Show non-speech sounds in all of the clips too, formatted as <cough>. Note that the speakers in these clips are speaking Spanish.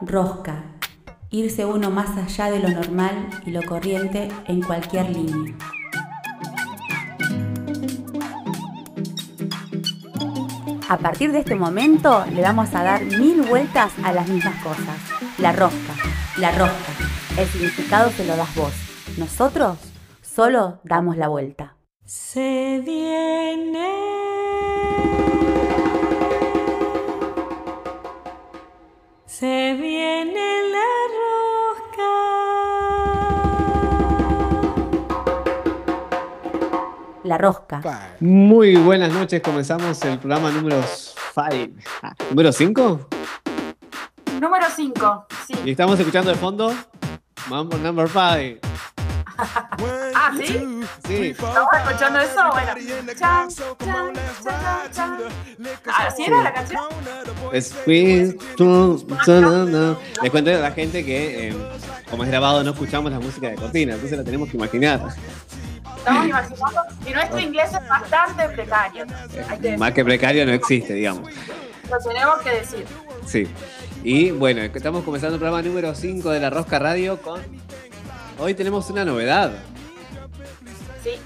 Rosca. Irse uno más allá de lo normal y lo corriente en cualquier línea. A partir de este momento le vamos a dar mil vueltas a las mismas cosas. La rosca, la rosca. El significado se lo das vos. Nosotros solo damos la vuelta. Se viene. Se viene la rosca. La rosca. Muy buenas noches, comenzamos el programa número 5. ¿Número 5? Número 5, sí. Y estamos escuchando de fondo Mambo Number 5. <laughs> Ah, ¿sí? Sí. ¿Estamos escuchando eso? Bueno. Chan, chan, chan, chan, chan. ¿Así era la canción? Les cuento a la gente que, eh, como es grabado, no escuchamos la música de cortina, entonces la tenemos que imaginar. Estamos imaginando. Y nuestro inglés es bastante precario. Que Más que precario no existe, digamos. Lo tenemos que decir. Sí. Y bueno, estamos comenzando el programa número 5 de la Rosca Radio con. Hoy tenemos una novedad. Sí.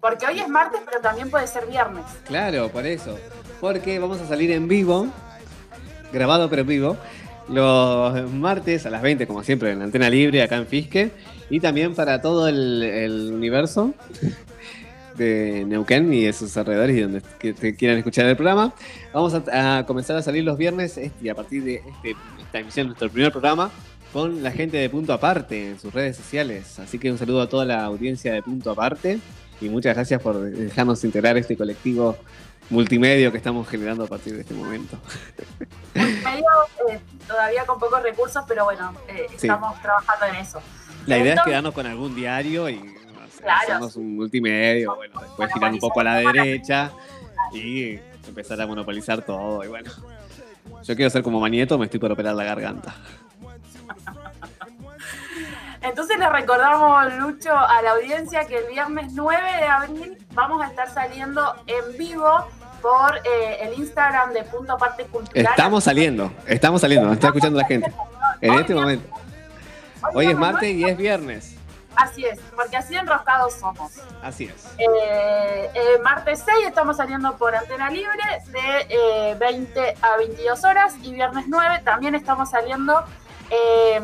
Porque hoy es martes, pero también puede ser viernes. Claro, por eso. Porque vamos a salir en vivo, grabado pero en vivo, los martes a las 20, como siempre, en la antena libre acá en Fisque. Y también para todo el, universo de Neuquén y de sus alrededores y donde que- quieran escuchar el programa. Vamos a, comenzar a salir los viernes este, y a partir de este- esta emisión, nuestro primer programa, con la gente de Punto Aparte en sus redes sociales. Así que un saludo a toda la audiencia de Punto Aparte y muchas gracias por dejarnos integrar este colectivo multimedio que estamos generando a partir de este momento. Medio eh, todavía con pocos recursos, pero bueno, eh, Sí. estamos trabajando en eso. La idea es Entonces- quedarnos con algún diario y no sé, Claro. hacernos un multimedio, bueno, después girar un poco a la derecha y empezar a monopolizar todo. Y bueno, yo quiero ser como Manieto, me estoy por operar la garganta. Entonces le recordamos, Lucho, a la audiencia que el viernes 9 de abril vamos a estar saliendo en vivo por eh, el Instagram de Punto Aparte Cultural. Estamos saliendo, estamos saliendo, nos está escuchando la gente. En este momento. Hoy es martes y es viernes. Así es, porque así enroscados somos. Así es. Eh, eh, martes 6 estamos saliendo por Antena Libre de eh, 20 a 22 horas y viernes 9 también estamos saliendo eh,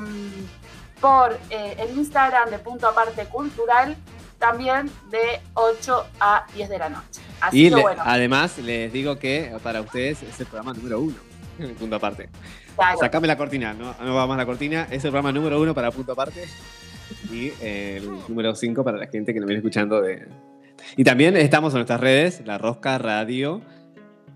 por eh, el Instagram de Punto Aparte Cultural también de 8 a 10 de la noche. Así Y que le- bueno, además les digo que para ustedes es el programa número uno. <laughs> Punto aparte. claro. Sacame la cortina, no, no va más la cortina. Es el programa número uno para punto aparte. Y eh, el número cinco para la gente que nos viene escuchando de. Y también estamos en nuestras redes, La Rosca Radio,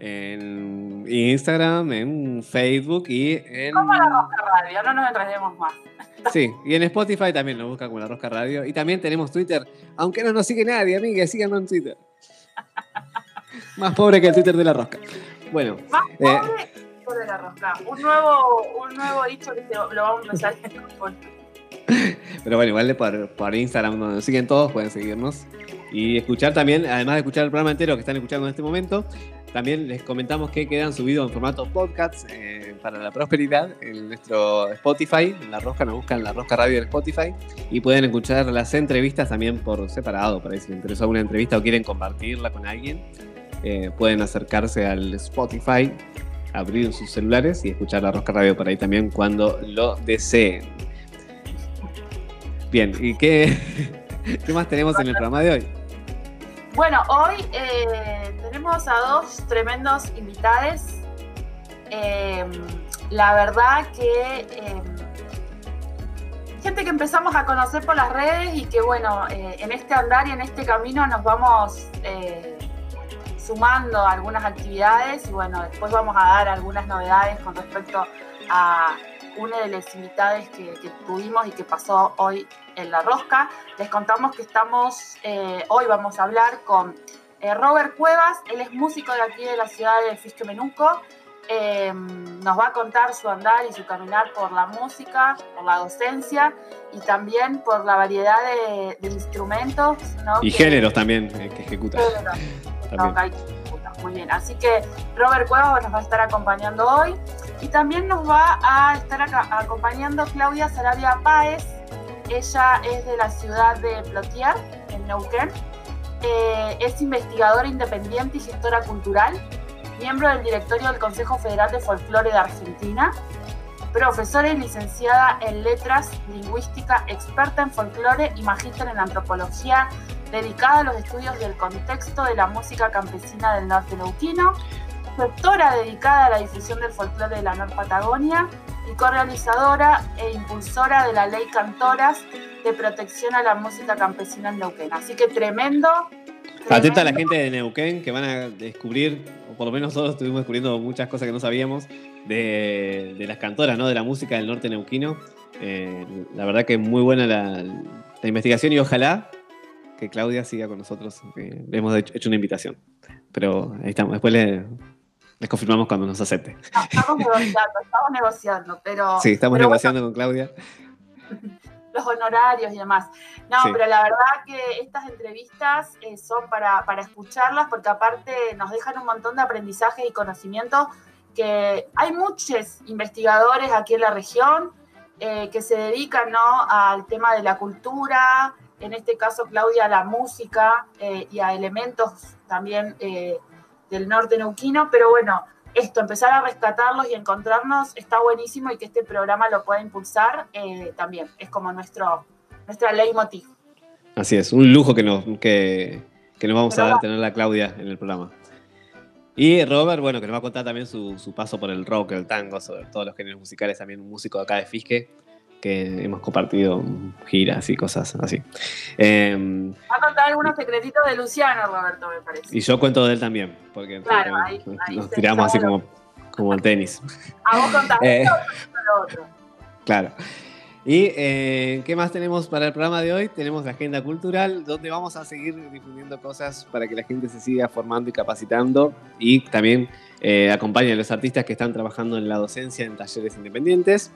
en Instagram, en Facebook y en. Como la Rosca Radio, no nos enredemos más. <laughs> Sí, y en Spotify también nos busca como La Rosca Radio. Y también tenemos Twitter, aunque no nos sigue nadie, amiga, síganos en Twitter. <laughs> Más pobre que el Twitter de La Rosca. Bueno, Más Eh. pobre que de la rosca. Un nuevo, un nuevo dicho que lo vamos a con. <laughs> Pero bueno, igual por, por Instagram donde nos siguen todos, pueden seguirnos. Y escuchar también, además de escuchar el programa entero que están escuchando en este momento, también les comentamos que quedan subidos en formato podcast eh, para la prosperidad en nuestro Spotify. En La Rosca nos buscan La Rosca Radio en Spotify. Y pueden escuchar las entrevistas también por separado. Para si les interesó alguna entrevista o quieren compartirla con alguien, eh, pueden acercarse al Spotify, abrir sus celulares y escuchar La Rosca Radio por ahí también cuando lo deseen. Bien, ¿y qué, <laughs> qué más tenemos en el programa de hoy? Bueno, hoy eh, tenemos a dos tremendos invitados. Eh, la verdad que eh, gente que empezamos a conocer por las redes y que bueno, eh, en este andar y en este camino nos vamos eh, sumando algunas actividades y bueno, después vamos a dar algunas novedades con respecto a una de las invitadas que tuvimos y que pasó hoy en La Rosca. Les contamos que estamos, eh, hoy vamos a hablar con eh, Robert Cuevas, él es músico de aquí de la ciudad de Fisque Menuco. Eh, nos va a contar su andar y su caminar por la música, por la docencia y también por la variedad de, de instrumentos. ¿no? Y que- géneros también eh, que ejecuta. géneros También. toca y ejecuta. Muy bien, así que Robert Cuevas nos va a estar acompañando hoy. Y también nos va a estar acompañando Claudia Sarabia Páez. Ella es de la ciudad de Plotier, en Neuquén. Eh, es investigadora independiente y gestora cultural, miembro del directorio del Consejo Federal de Folclore de Argentina, profesora y licenciada en letras, lingüística, experta en folclore y magíster en antropología, dedicada a los estudios del contexto de la música campesina del norte neuquino, doctora dedicada a la difusión del folclore de la Nor Patagonia y correalizadora e impulsora de la ley Cantoras de protección a la música campesina en Neuquén. Así que tremendo. Atenta a la gente de Neuquén que van a descubrir, o por lo menos nosotros estuvimos descubriendo muchas cosas que no sabíamos de, las cantoras, ¿no? De la música del norte neuquino. Eh, la verdad que muy buena la, investigación y ojalá que Claudia siga con nosotros. le hemos hecho una invitación. Pero ahí estamos. Después le, les confirmamos cuando nos acepte. estamos <laughs> negociando, estamos negociando, pero. Sí, estamos negociando con Claudia. <laughs> Los honorarios y demás. No, pero la verdad que estas entrevistas eh, son para, para escucharlas porque aparte nos dejan un montón de aprendizaje y conocimiento que hay muchos investigadores aquí en la región eh, que se dedican ¿no? al tema de la cultura, en este caso Claudia a la música eh, y a elementos también del norte neuquino, pero bueno, esto, empezar a rescatarlos y encontrarnos está buenísimo y que este programa lo pueda impulsar eh, también. Es como nuestro, nuestra leitmotiv. Así es, un lujo que nos, que, nos vamos a dar tener la Claudia en el programa. Y Robert, bueno, que nos va a contar también su, su, paso por el rock, el tango, sobre todos los géneros musicales, también un músico de acá de Fisque, que hemos compartido giras y cosas así. Eh, Va a contar algunos secretitos de Luciano, Roberto, me parece. Y yo cuento de él también, porque claro, ahí, nos tiramos así como, como el tenis. A vos contás eh, lo otro. Claro. ¿Y eh, qué más tenemos para el programa de hoy? Tenemos la agenda cultural, donde vamos a seguir difundiendo cosas para que la gente se siga formando y capacitando y también eh, acompañe a los artistas que están trabajando en la docencia en talleres independientes.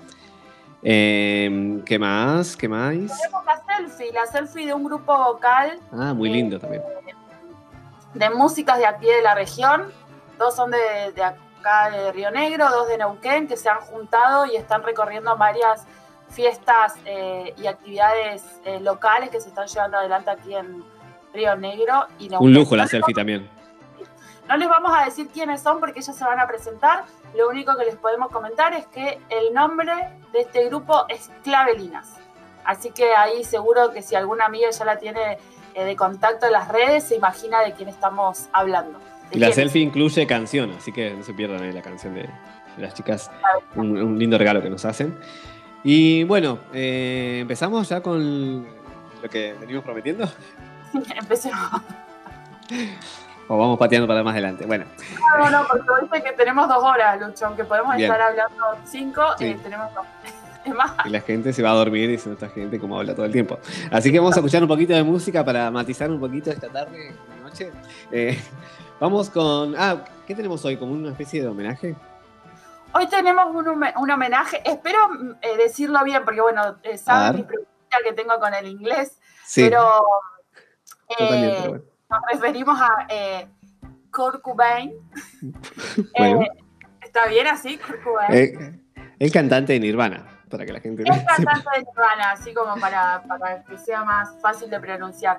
Eh, ¿Qué más? ¿Qué más? Tenemos la selfie, la selfie de un grupo vocal. Ah, muy lindo también. De músicas de aquí de la región. Dos son de, acá de Río Negro, dos de Neuquén, que se han juntado y están recorriendo varias fiestas eh, y actividades eh, locales que se están llevando adelante aquí en Río Negro. Y Un lujo la selfie también. No les vamos a decir quiénes son porque ellos se van a presentar. Lo único que les podemos comentar es que el nombre de este grupo es Clavelinas. Así que ahí seguro que si alguna amiga ya la tiene eh, de contacto en las redes, se imagina de quién estamos hablando. Y la selfie incluye canción, así que no se pierdan ahí la canción de, las chicas. Un, lindo regalo que nos hacen. Y bueno, eh, empezamos ya con lo que venimos prometiendo. Sí, <laughs> empecemos. <laughs> O vamos pateando para más adelante. Bueno. No, no, porque viste que tenemos dos horas, Lucho, aunque podemos estar hablando cinco, eh, tenemos dos. Y la gente se va a dormir y se esta gente como habla todo el tiempo. Así que vamos a escuchar un poquito de música para matizar un poquito esta tarde, noche. Eh, vamos con. Ah, ¿qué tenemos hoy? ¿Como una especie de homenaje? Hoy tenemos un, homenaje. Espero eh, decirlo bien, porque bueno, saben mi pregunta que tengo con el inglés. Pero. pero nos referimos a eh, Kurt Cobain. <laughs> Eh, ¿Está bien así, Kurt Cobain? Eh, el cantante de Nirvana, para que la gente... El cantante de Nirvana, así como para, que sea más fácil de pronunciar.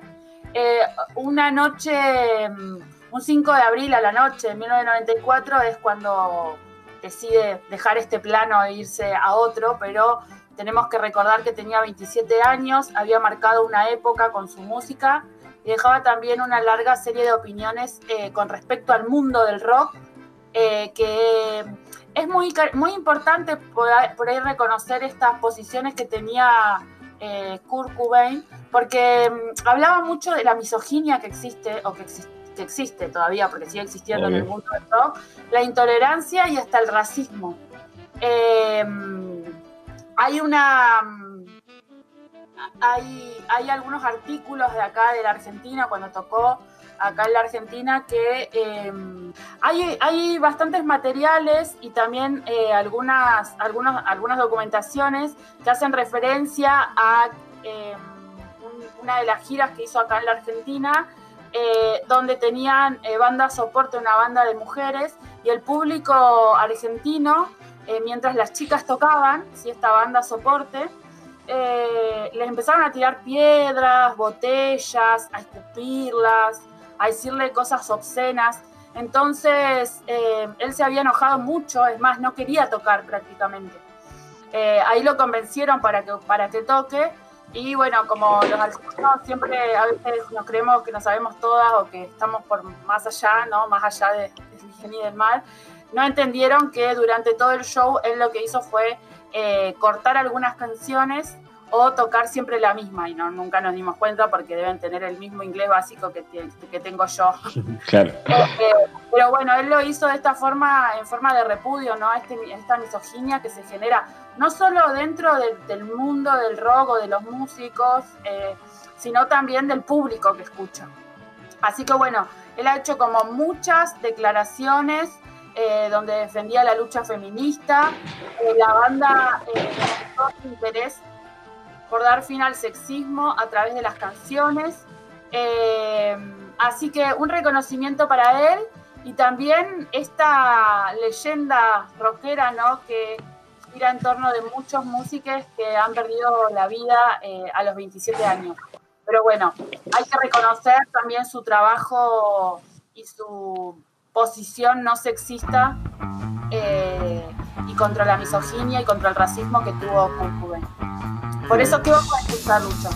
Eh, una noche, mm, un 5 de abril a la noche de 1994 es cuando decide dejar este plano e irse a otro, pero tenemos que recordar que tenía 27 años, había marcado una época con su música y dejaba también una larga serie de opiniones eh, con respecto al mundo del rock, eh, que es muy, muy importante por ahí, reconocer estas posiciones que tenía eh, Kurt Cobain, porque mm, hablaba mucho de la misoginia que existe, o que, existe todavía, porque sigue existiendo en el mundo del rock, la intolerancia y hasta el racismo. hay una hay, algunos artículos de acá de la Argentina, cuando tocó acá en la Argentina, que em, hay, hay, bastantes materiales y también eh, algunas, algunas, algunas documentaciones que hacen referencia a em, una de las giras que hizo acá en la Argentina, eh, donde tenían eh, banda soporte, una banda de mujeres, y el público argentino, mientras las chicas tocaban, si esta banda soporte, les empezaron a tirar piedras, botellas, a escupirlas, a decirle cosas obscenas. Entonces, él se había enojado mucho, es más, no quería tocar prácticamente. ahí lo convencieron para que, para que toque, y bueno, como los argentinos siempre a veces nos creemos que no sabemos todas o que estamos por más allá, ¿no? Más allá de, del bien y del mal, no entendieron que durante todo el show él lo que hizo fue eh, cortar algunas canciones o tocar siempre la misma y no, nunca nos dimos cuenta porque deben tener el mismo inglés básico que, que tengo yo. <laughs> Claro. <laughs> Eh, pero bueno, él lo hizo de esta forma, en forma de repudio, ¿no? Este, esta misoginia que se genera no solo dentro del mundo del rock o de los músicos, eh, sino también del público que escucha. Así que bueno, él ha hecho como muchas declaraciones eh, donde defendía la lucha feminista. la banda demostró su interés por dar fin al sexismo a través de las canciones. Eh, así que un reconocimiento para él y también esta leyenda rockera, ¿no? Que gira en torno de muchos músicos que han perdido la vida eh, a los 27 años. Pero bueno, hay que reconocer también su trabajo y su posición no sexista eh, y contra la misoginia y contra el racismo que tuvo Kurt por eso, ¿qué vamos a escuchar, Lucho?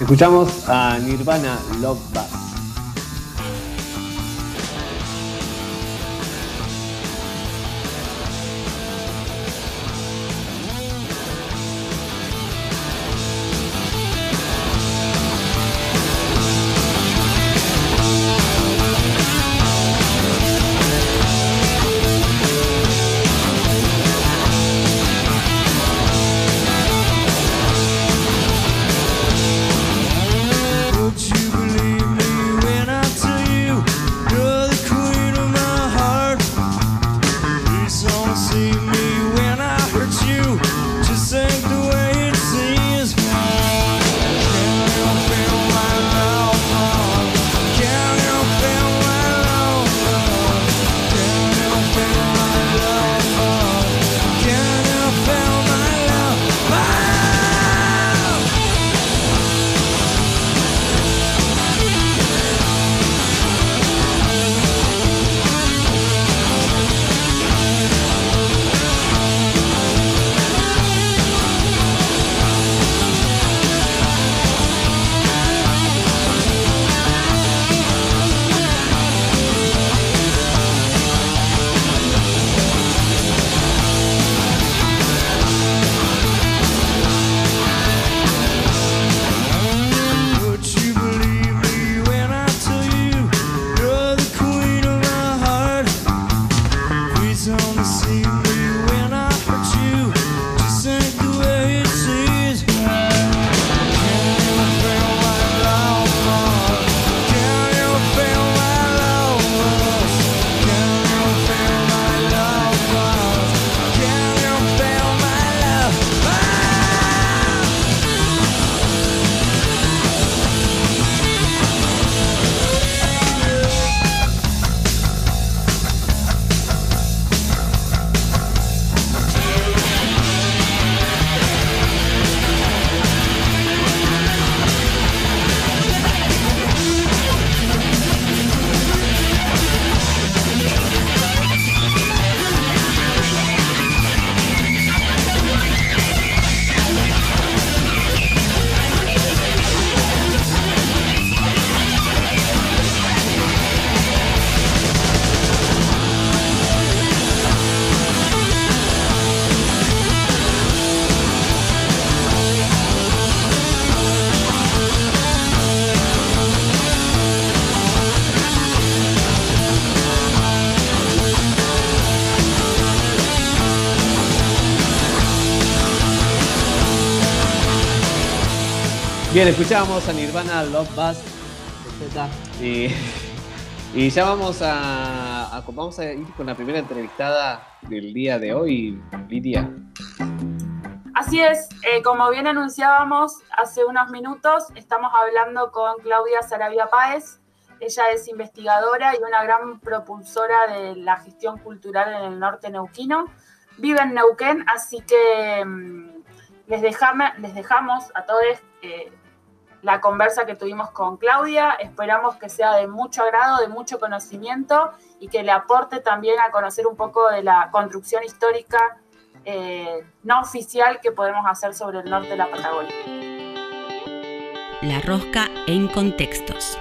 Escuchamos a Nirvana Love Bus. Bien, escuchamos a Nirvana Love Bus. Y, y ya vamos a, vamos a ir con la primera entrevistada del día de hoy, Lidia. Así es, eh, como bien anunciábamos hace unos minutos, estamos hablando con Claudia Sarabia Páez, Ella es investigadora y una gran propulsora de la gestión cultural en el norte neuquino. Vive en Neuquén, así que mm, les, dejame, les dejamos a todos eh, la conversa que tuvimos con Claudia. Esperamos que sea de mucho agrado, de mucho conocimiento y que le aporte también a conocer un poco de la construcción histórica eh, no oficial que podemos hacer sobre el norte de la Patagonia. La rosca en contextos.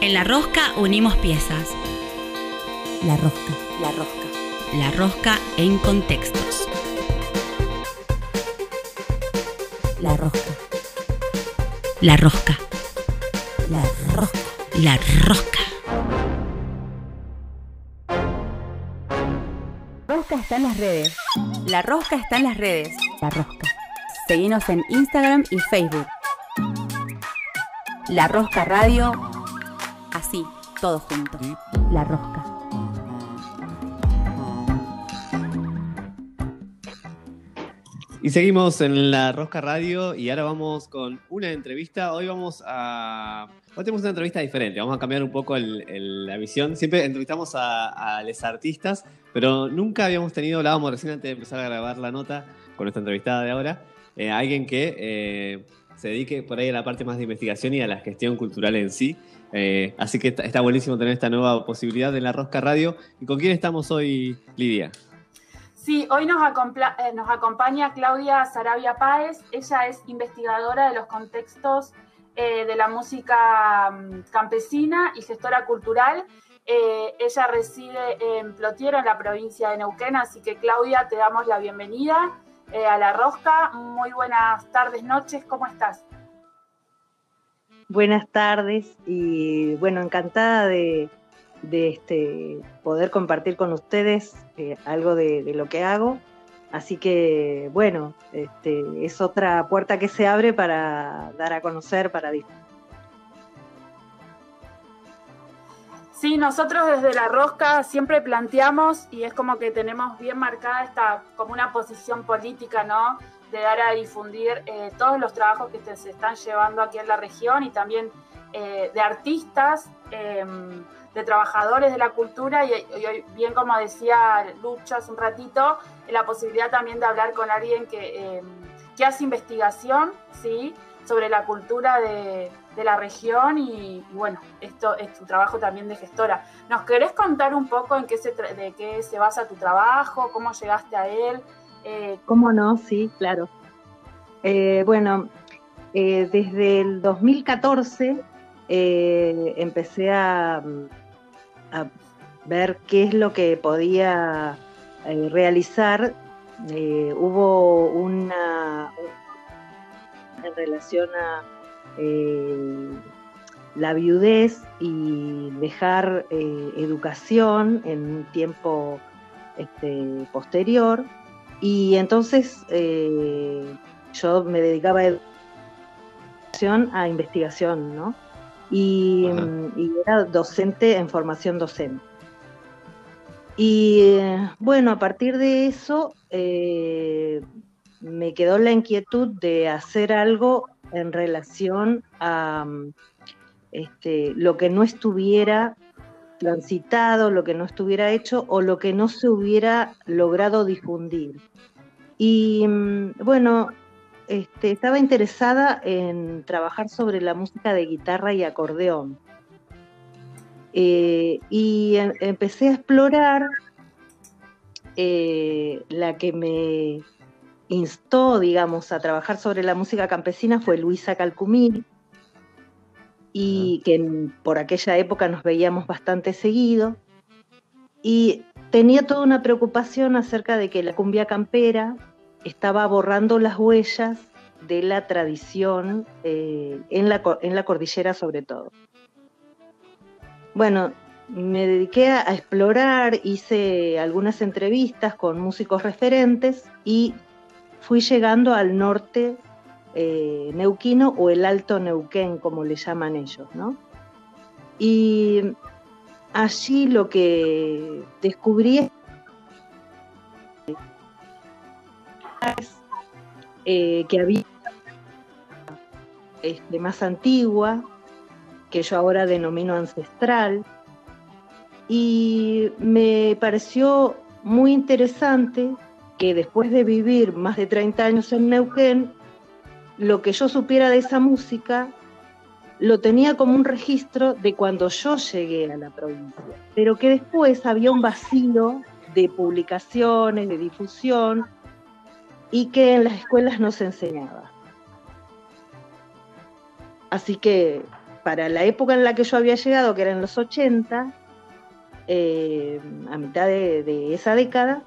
En la rosca unimos piezas. La rosca, la rosca. La rosca en contextos. La rosca. La rosca. La rosca. La rosca. Rosca está en las redes. La rosca está en las redes. La rosca. Seguimos en Instagram y Facebook. La Rosca Radio. Así, todo junto. La Rosca. Y seguimos en la Rosca Radio y ahora vamos con una entrevista. Hoy vamos a. Hoy tenemos una entrevista diferente. Vamos a cambiar un poco la visión. Siempre entrevistamos a, los artistas, pero nunca habíamos tenido, hablábamos recién antes de empezar a grabar la nota con nuestra entrevistada de ahora, eh, alguien que eh, se dedique por ahí a la parte más de investigación y a la gestión cultural en sí. Eh, así que está, está buenísimo tener esta nueva posibilidad en la Rosca Radio. ¿Y con quién estamos hoy, Lidia? Sí, hoy nos, eh, nos acompaña Claudia Sarabia Páez. Ella es investigadora de los contextos eh, de la música mm, campesina y gestora cultural. Eh, ella reside en Plotiero, en la provincia de Neuquén, así que Claudia, te damos la bienvenida a La Rosca. Muy buenas tardes, noches, ¿cómo estás? Buenas tardes y bueno, encantada de, de este, poder compartir con ustedes eh, algo de, lo que hago. Así que, bueno, este, es otra puerta que se abre para dar a conocer, para Sí, nosotros desde la rosca siempre planteamos, y es como que tenemos bien marcada esta, como una posición política, ¿no? De dar a difundir eh, todos los trabajos que se están llevando aquí en la región y también eh, de artistas. De trabajadores de la cultura y, bien como decía Lucha hace un ratito, la posibilidad también de hablar con alguien que, eh, que hace investigación, ¿sí? sobre la cultura de, la región y, bueno, esto es tu trabajo también de gestora. ¿Nos querés contar un poco en qué se de qué se basa tu trabajo, cómo llegaste a él? Eh, ¿Cómo no? Sí, claro. Eh, bueno, desde el 2014 empecé a, a ver qué es lo que podía eh, realizar. Eh, hubo una, en relación a eh, la viudez y dejar educación en un tiempo este, posterior. Y entonces yo me dedicaba a investigación, ¿no? Y, era docente en formación docente. Y bueno, a partir de eso eh, me quedó la inquietud de hacer algo en relación a este, lo que no estuviera transitado, lo que no estuviera hecho o lo que no se hubiera logrado difundir. Y bueno, este, estaba interesada en trabajar sobre la música de guitarra y acordeón. Eh, y em, empecé a explorar eh, la que me instó, digamos, a trabajar sobre la música campesina fue Luisa Calcumil, y que por aquella época nos veíamos bastante seguido. Y tenía toda una preocupación acerca de que la cumbia campera estaba borrando las huellas de la tradición eh, en, la, en la cordillera sobre todo. Bueno, me dediqué a, explorar, hice algunas entrevistas con músicos referentes y fui llegando al norte eh, neuquino o el Alto Neuquén, como le llaman ellos, ¿no? Y allí lo que descubrí eh, que había este, más antigua, que yo ahora denomino ancestral, y me pareció muy interesante que después de vivir más de 30 años en Neuquén, lo que yo supiera de esa música lo tenía como un registro de cuando yo llegué a la provincia, pero que después había un vacío de publicaciones, de difusión, y que en las escuelas no se enseñaba. Así que para la época en la que yo había llegado, que era en los 80, eh, a mitad de, esa década,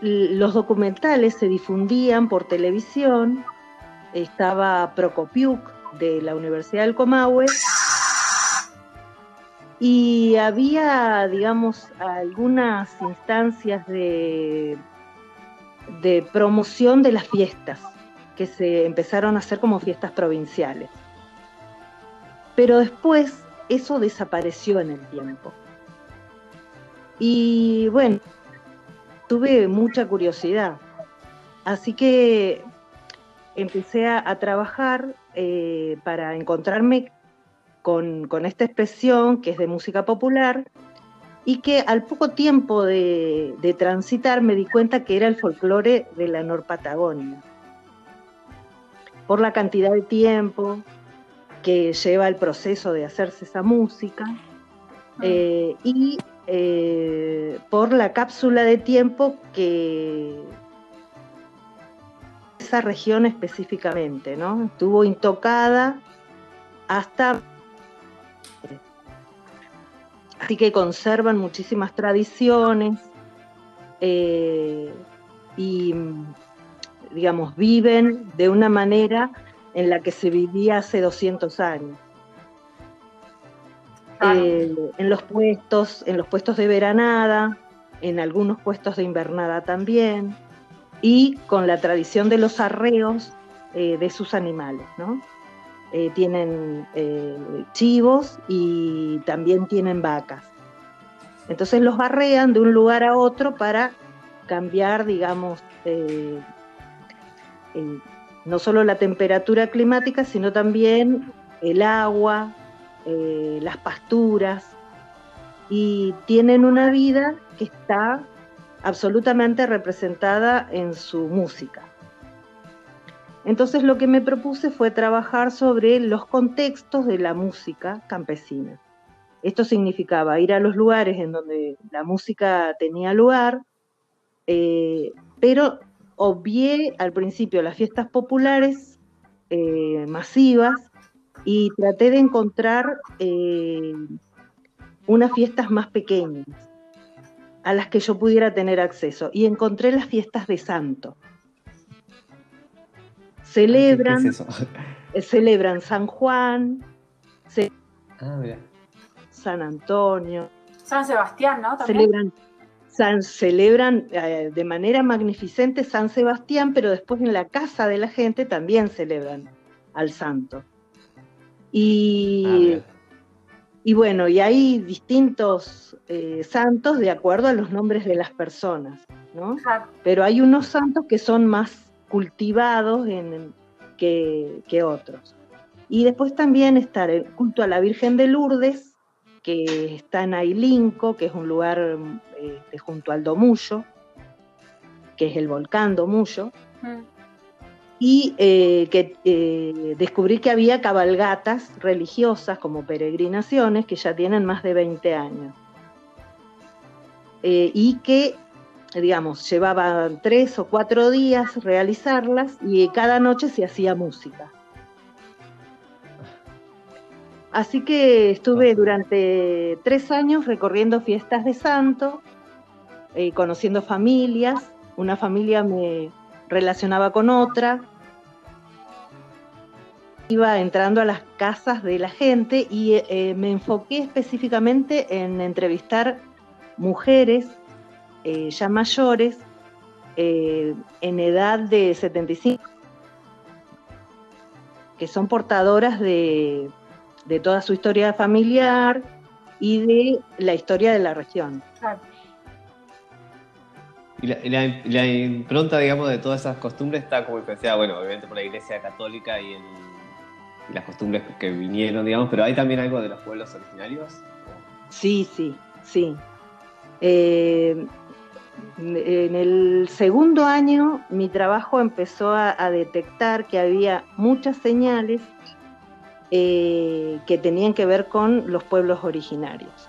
los documentales se difundían por televisión, estaba Prokopiuk de la Universidad del Comahue y había, digamos, algunas instancias de, de promoción de las fiestas que se empezaron a hacer como fiestas provinciales. Pero después eso desapareció en el tiempo. Y bueno, tuve mucha curiosidad. Así que empecé a, trabajar eh, para encontrarme con, esta expresión que es de música popular y que al poco tiempo de, de transitar me di cuenta que era el folclore de la Norpatagonia por la cantidad de tiempo que lleva el proceso de hacerse esa música ah. eh, y eh, por la cápsula de tiempo que esa región específicamente, ¿no? Estuvo intocada hasta así que conservan muchísimas tradiciones eh, y digamos, viven de una manera en la que se vivía hace 200 años. Eh, en los puestos, en los puestos de veranada, en algunos puestos de invernada también, y con la tradición de los arreos eh, de sus animales, ¿no? Eh, tienen chivos y también tienen vacas. Entonces los barrean de un lugar a otro para cambiar, digamos, no solo la temperatura climática, sino también el agua, eh, las pasturas, y tienen una vida que está absolutamente representada en su música. Entonces lo que me propuse fue trabajar sobre los contextos de la música campesina. Esto significaba ir a los lugares en donde la música tenía lugar, eh, pero obvié al principio las fiestas populares eh, masivas y traté de encontrar eh, unas fiestas más pequeñas a las que yo pudiera tener acceso. Y encontré las fiestas de santo. Celebran, eh, celebran San Juan, ah, San Antonio. San Sebastián, ¿no? Celebran celebran eh, de manera magnificente San Sebastián, pero después en la casa de la gente también celebran al santo. Y, ah, y bueno, y hay distintos eh, santos de acuerdo a los nombres de las personas, ¿no? Pero hay unos santos que son más cultivados que, que otros. Y después también está el culto a la Virgen de Lourdes, que está en Ailinco, que es un lugar este, junto al Domullo, que es el volcán Domullo, mm. y eh, que eh, descubrí que había cabalgatas religiosas como peregrinaciones que ya tienen más de 20 años. Eh, y que, digamos, llevaban tres o cuatro días realizarlas y cada noche se hacía música. Así que estuve durante tres años recorriendo fiestas de santo, eh, conociendo familias. Una familia me relacionaba con otra. Iba entrando a las casas de la gente y eh, me enfoqué específicamente en entrevistar mujeres eh, ya mayores en edad de 75 que son portadoras de de toda su historia familiar y de la historia de la región. Y la, impronta, digamos, de todas esas costumbres está como influenciada, bueno, obviamente por la Iglesia Católica y, el- y las costumbres que vinieron, digamos, pero hay también algo de los pueblos originarios. Sí, sí, sí. Eh, en el segundo año mi trabajo empezó a, a detectar que había muchas señales eh, que tenían que ver con los pueblos originarios.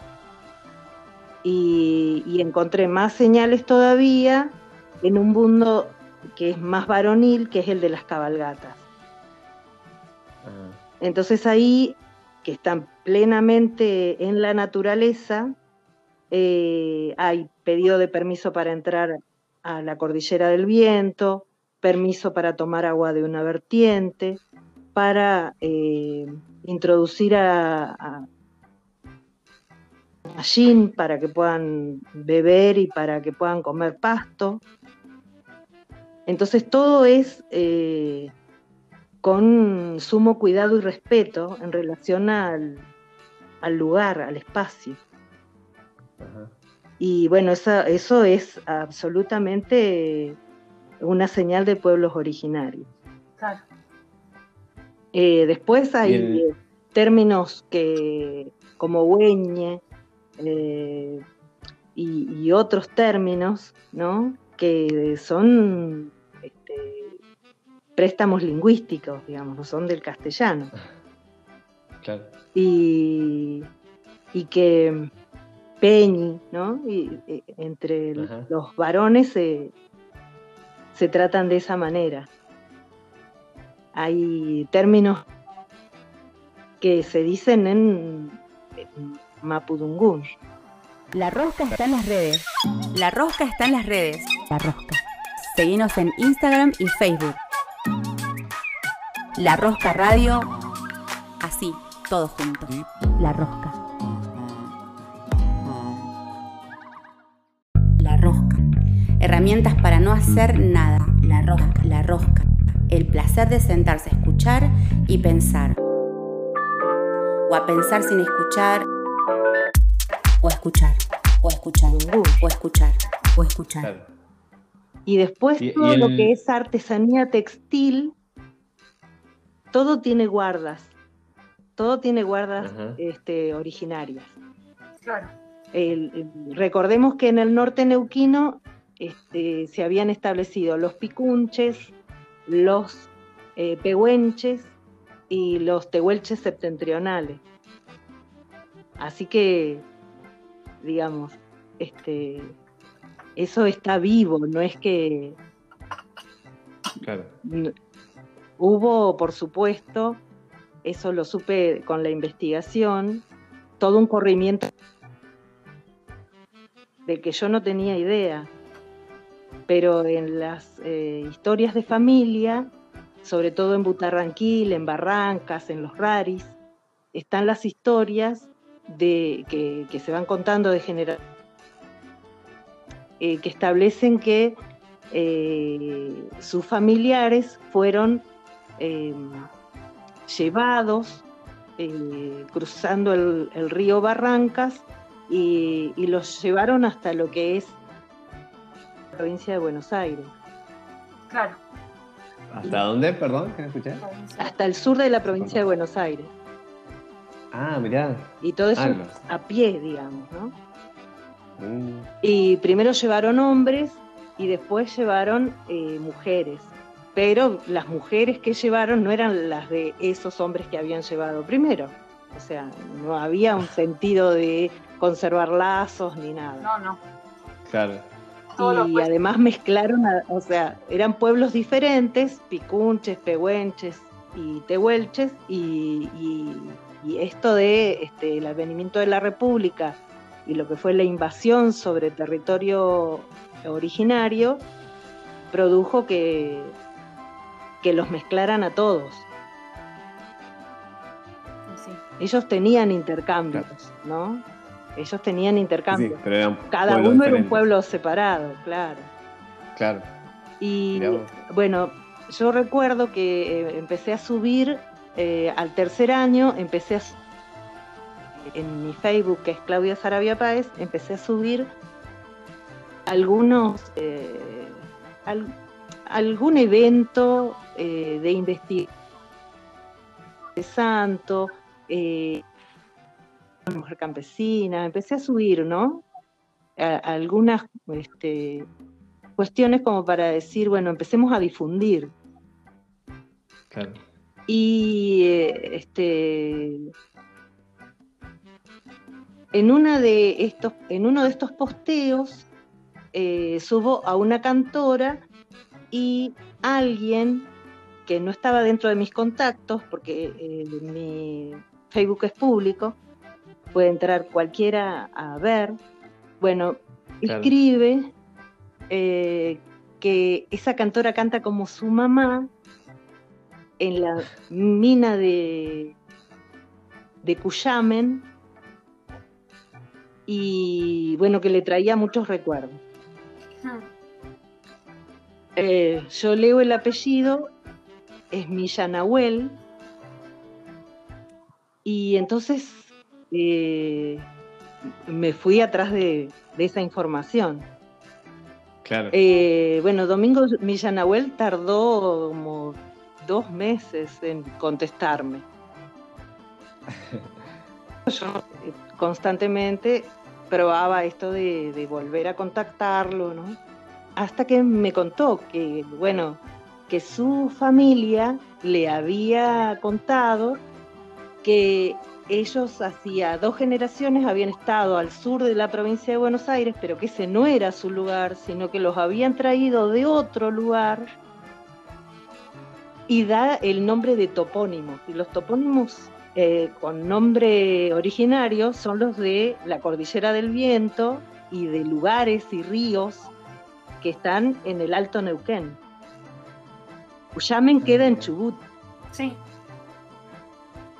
Y, y encontré más señales todavía en un mundo que es más varonil, que es el de las cabalgatas. Entonces ahí, que están plenamente en la naturaleza, eh, hay pedido de permiso para entrar a la cordillera del viento, permiso para tomar agua de una vertiente, para eh, introducir a, a para que puedan beber y para que puedan comer pasto. Entonces todo es eh, con sumo cuidado y respeto en relación al lugar, al espacio. Ajá. Y bueno, eso es absolutamente una señal de pueblos originarios. Claro. Eh, después hay términos que, como hueñe eh, y, y otros términos, ¿no? Que son este, préstamos lingüísticos, digamos, no son del castellano. Claro. y, y que Peñi, ¿no? Y, entre Ajá. los varones se, se tratan de esa manera. Hay términos que se dicen en, en Mapudungún. La rosca está en las redes. La rosca está en las redes. La rosca. Seguinos en Instagram y Facebook. La Rosca Radio. Así, todos juntos. La Rosca. Herramientas para no hacer nada. La Rosca. La Rosca. El placer de sentarse a escuchar y pensar. O a pensar sin escuchar. O a escuchar. O a escuchar. O a escuchar. O a escuchar. Y después Y- y todo lo que es artesanía textil, todo tiene guardas. Todo tiene guardas Ajá. este, originarias. Claro. El- el- recordemos que en el norte neuquino este, se habían establecido los picunches, los eh, pehuenches y los tehuelches septentrionales. Así que, digamos, este, eso está vivo, no es que Claro. hubo, por supuesto, eso lo supe con la investigación, todo un corrimiento del que yo no tenía idea. Pero en las eh, historias de familia, sobre todo en Butarranquil, en Barrancas, en los Raris, están las historias de, que, se van contando de generación, que establecen que eh, sus familiares fueron eh, llevados eh, cruzando el, río Barrancas y, los llevaron hasta lo que es provincia de Buenos Aires, Claro. ¿Hasta dónde? Perdón, que no escuché. hasta el sur de la provincia de Buenos Aires. Ah, mirá. Y todo eso Ah, los- a pie, digamos, ¿no? Mm, Y primero llevaron hombres y después llevaron eh, mujeres. Pero las mujeres que llevaron no eran las de esos hombres que habían llevado primero. O sea, no había un <laughs> sentido de conservar lazos ni nada. No, no. claro. Y además mezclaron, a- o sea, eran pueblos diferentes, picunches, pehuenches y tehuelches, y, y- y esto de este, el advenimiento de la República y lo que fue la invasión sobre territorio originario, produjo que, que los mezclaran a todos. Sí. Ellos tenían intercambios, ¿no? Ellos tenían Sí, intercambios. pero eran Cada uno era un pueblo separado, claro. Claro. Y bueno, yo recuerdo que eh, empecé a subir eh, al tercer año, empecé a en mi Facebook, que es Claudia Sarabia Páez, empecé a subir algunos, eh, algún evento de investigación de santo, eh, mujer campesina, empecé a subir, ¿no? algunas este, cuestiones como para decir, bueno, empecemos a difundir. Y este, en, una de estos, en uno de estos posteos eh, subo a una cantora y alguien que no estaba dentro de mis contactos, porque eh, mi Facebook es público, puede entrar cualquiera a ver, bueno, escribe eh, que esa cantora canta como su mamá en la mina de, de Cuyamen y bueno, que le traía muchos recuerdos. Eh, yo leo el apellido, es Milla Nahuel, y entonces eh, me fui atrás de, esa información. Claro. Eh, bueno, Domingo Millanahuel tardó como dos meses en contestarme. <laughs> Yo eh, constantemente probaba esto de, de, volver a contactarlo, ¿no? Hasta que me contó que, bueno, que su familia le había contado que ellos hacía dos generaciones habían estado al sur de la provincia de Buenos Aires, pero que ese no era su lugar, sino que los habían traído de otro lugar y da el nombre de topónimos. Y los topónimos eh, con nombre originario son los de la Cordillera del Viento y de lugares y ríos que están en el Alto Neuquén. Uyamen queda en Chubut. Sí.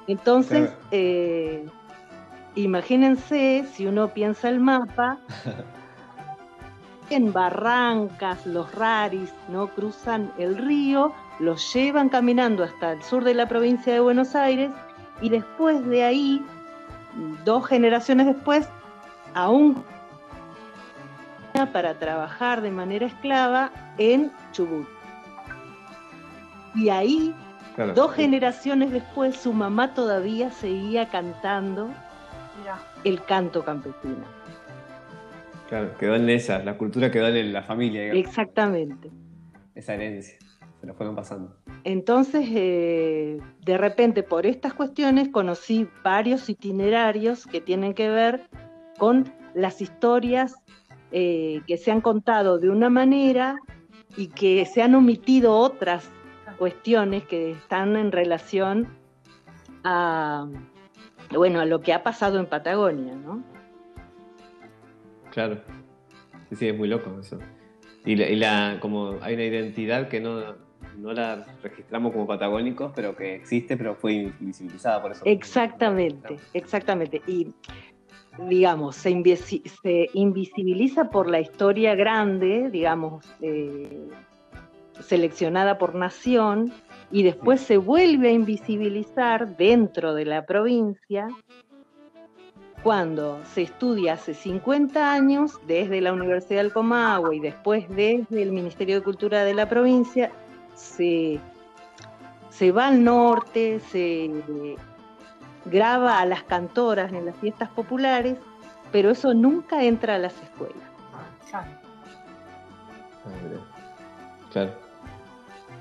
Entonces, eh, imagínense si uno piensa el mapa, <laughs> en barrancas, los raris, ¿no? Cruzan el río, los llevan caminando hasta el sur de la provincia de Buenos Aires y después de ahí, dos generaciones después, aún para trabajar de manera esclava en Chubut. Y ahí Dos generaciones después, su mamá todavía seguía cantando el canto campesino. Claro, quedó en esa, la cultura quedó en la familia. Exactamente. Esa herencia, se lo fueron pasando. Entonces, eh, de repente, por estas cuestiones, conocí varios itinerarios que tienen que ver con las historias eh, que se han contado de una manera y que se han omitido otras cuestiones que están en relación a, bueno, a lo que ha pasado en Patagonia, ¿no? Claro. Sí, sí, es muy loco eso. Y la, como hay una identidad que no, no la registramos como patagónicos, pero que existe, pero fue invisibilizada por eso. Exactamente, exactamente. Y digamos, se, invisibiliza por la historia grande, digamos, eh, seleccionada por nación y después se vuelve a invisibilizar dentro de la provincia cuando se estudia hace 50 años desde la Universidad del Comahue y después desde el Ministerio de Cultura de la provincia, se, se va al norte, se graba a las cantoras en las fiestas populares, pero eso nunca entra a las escuelas. Claro.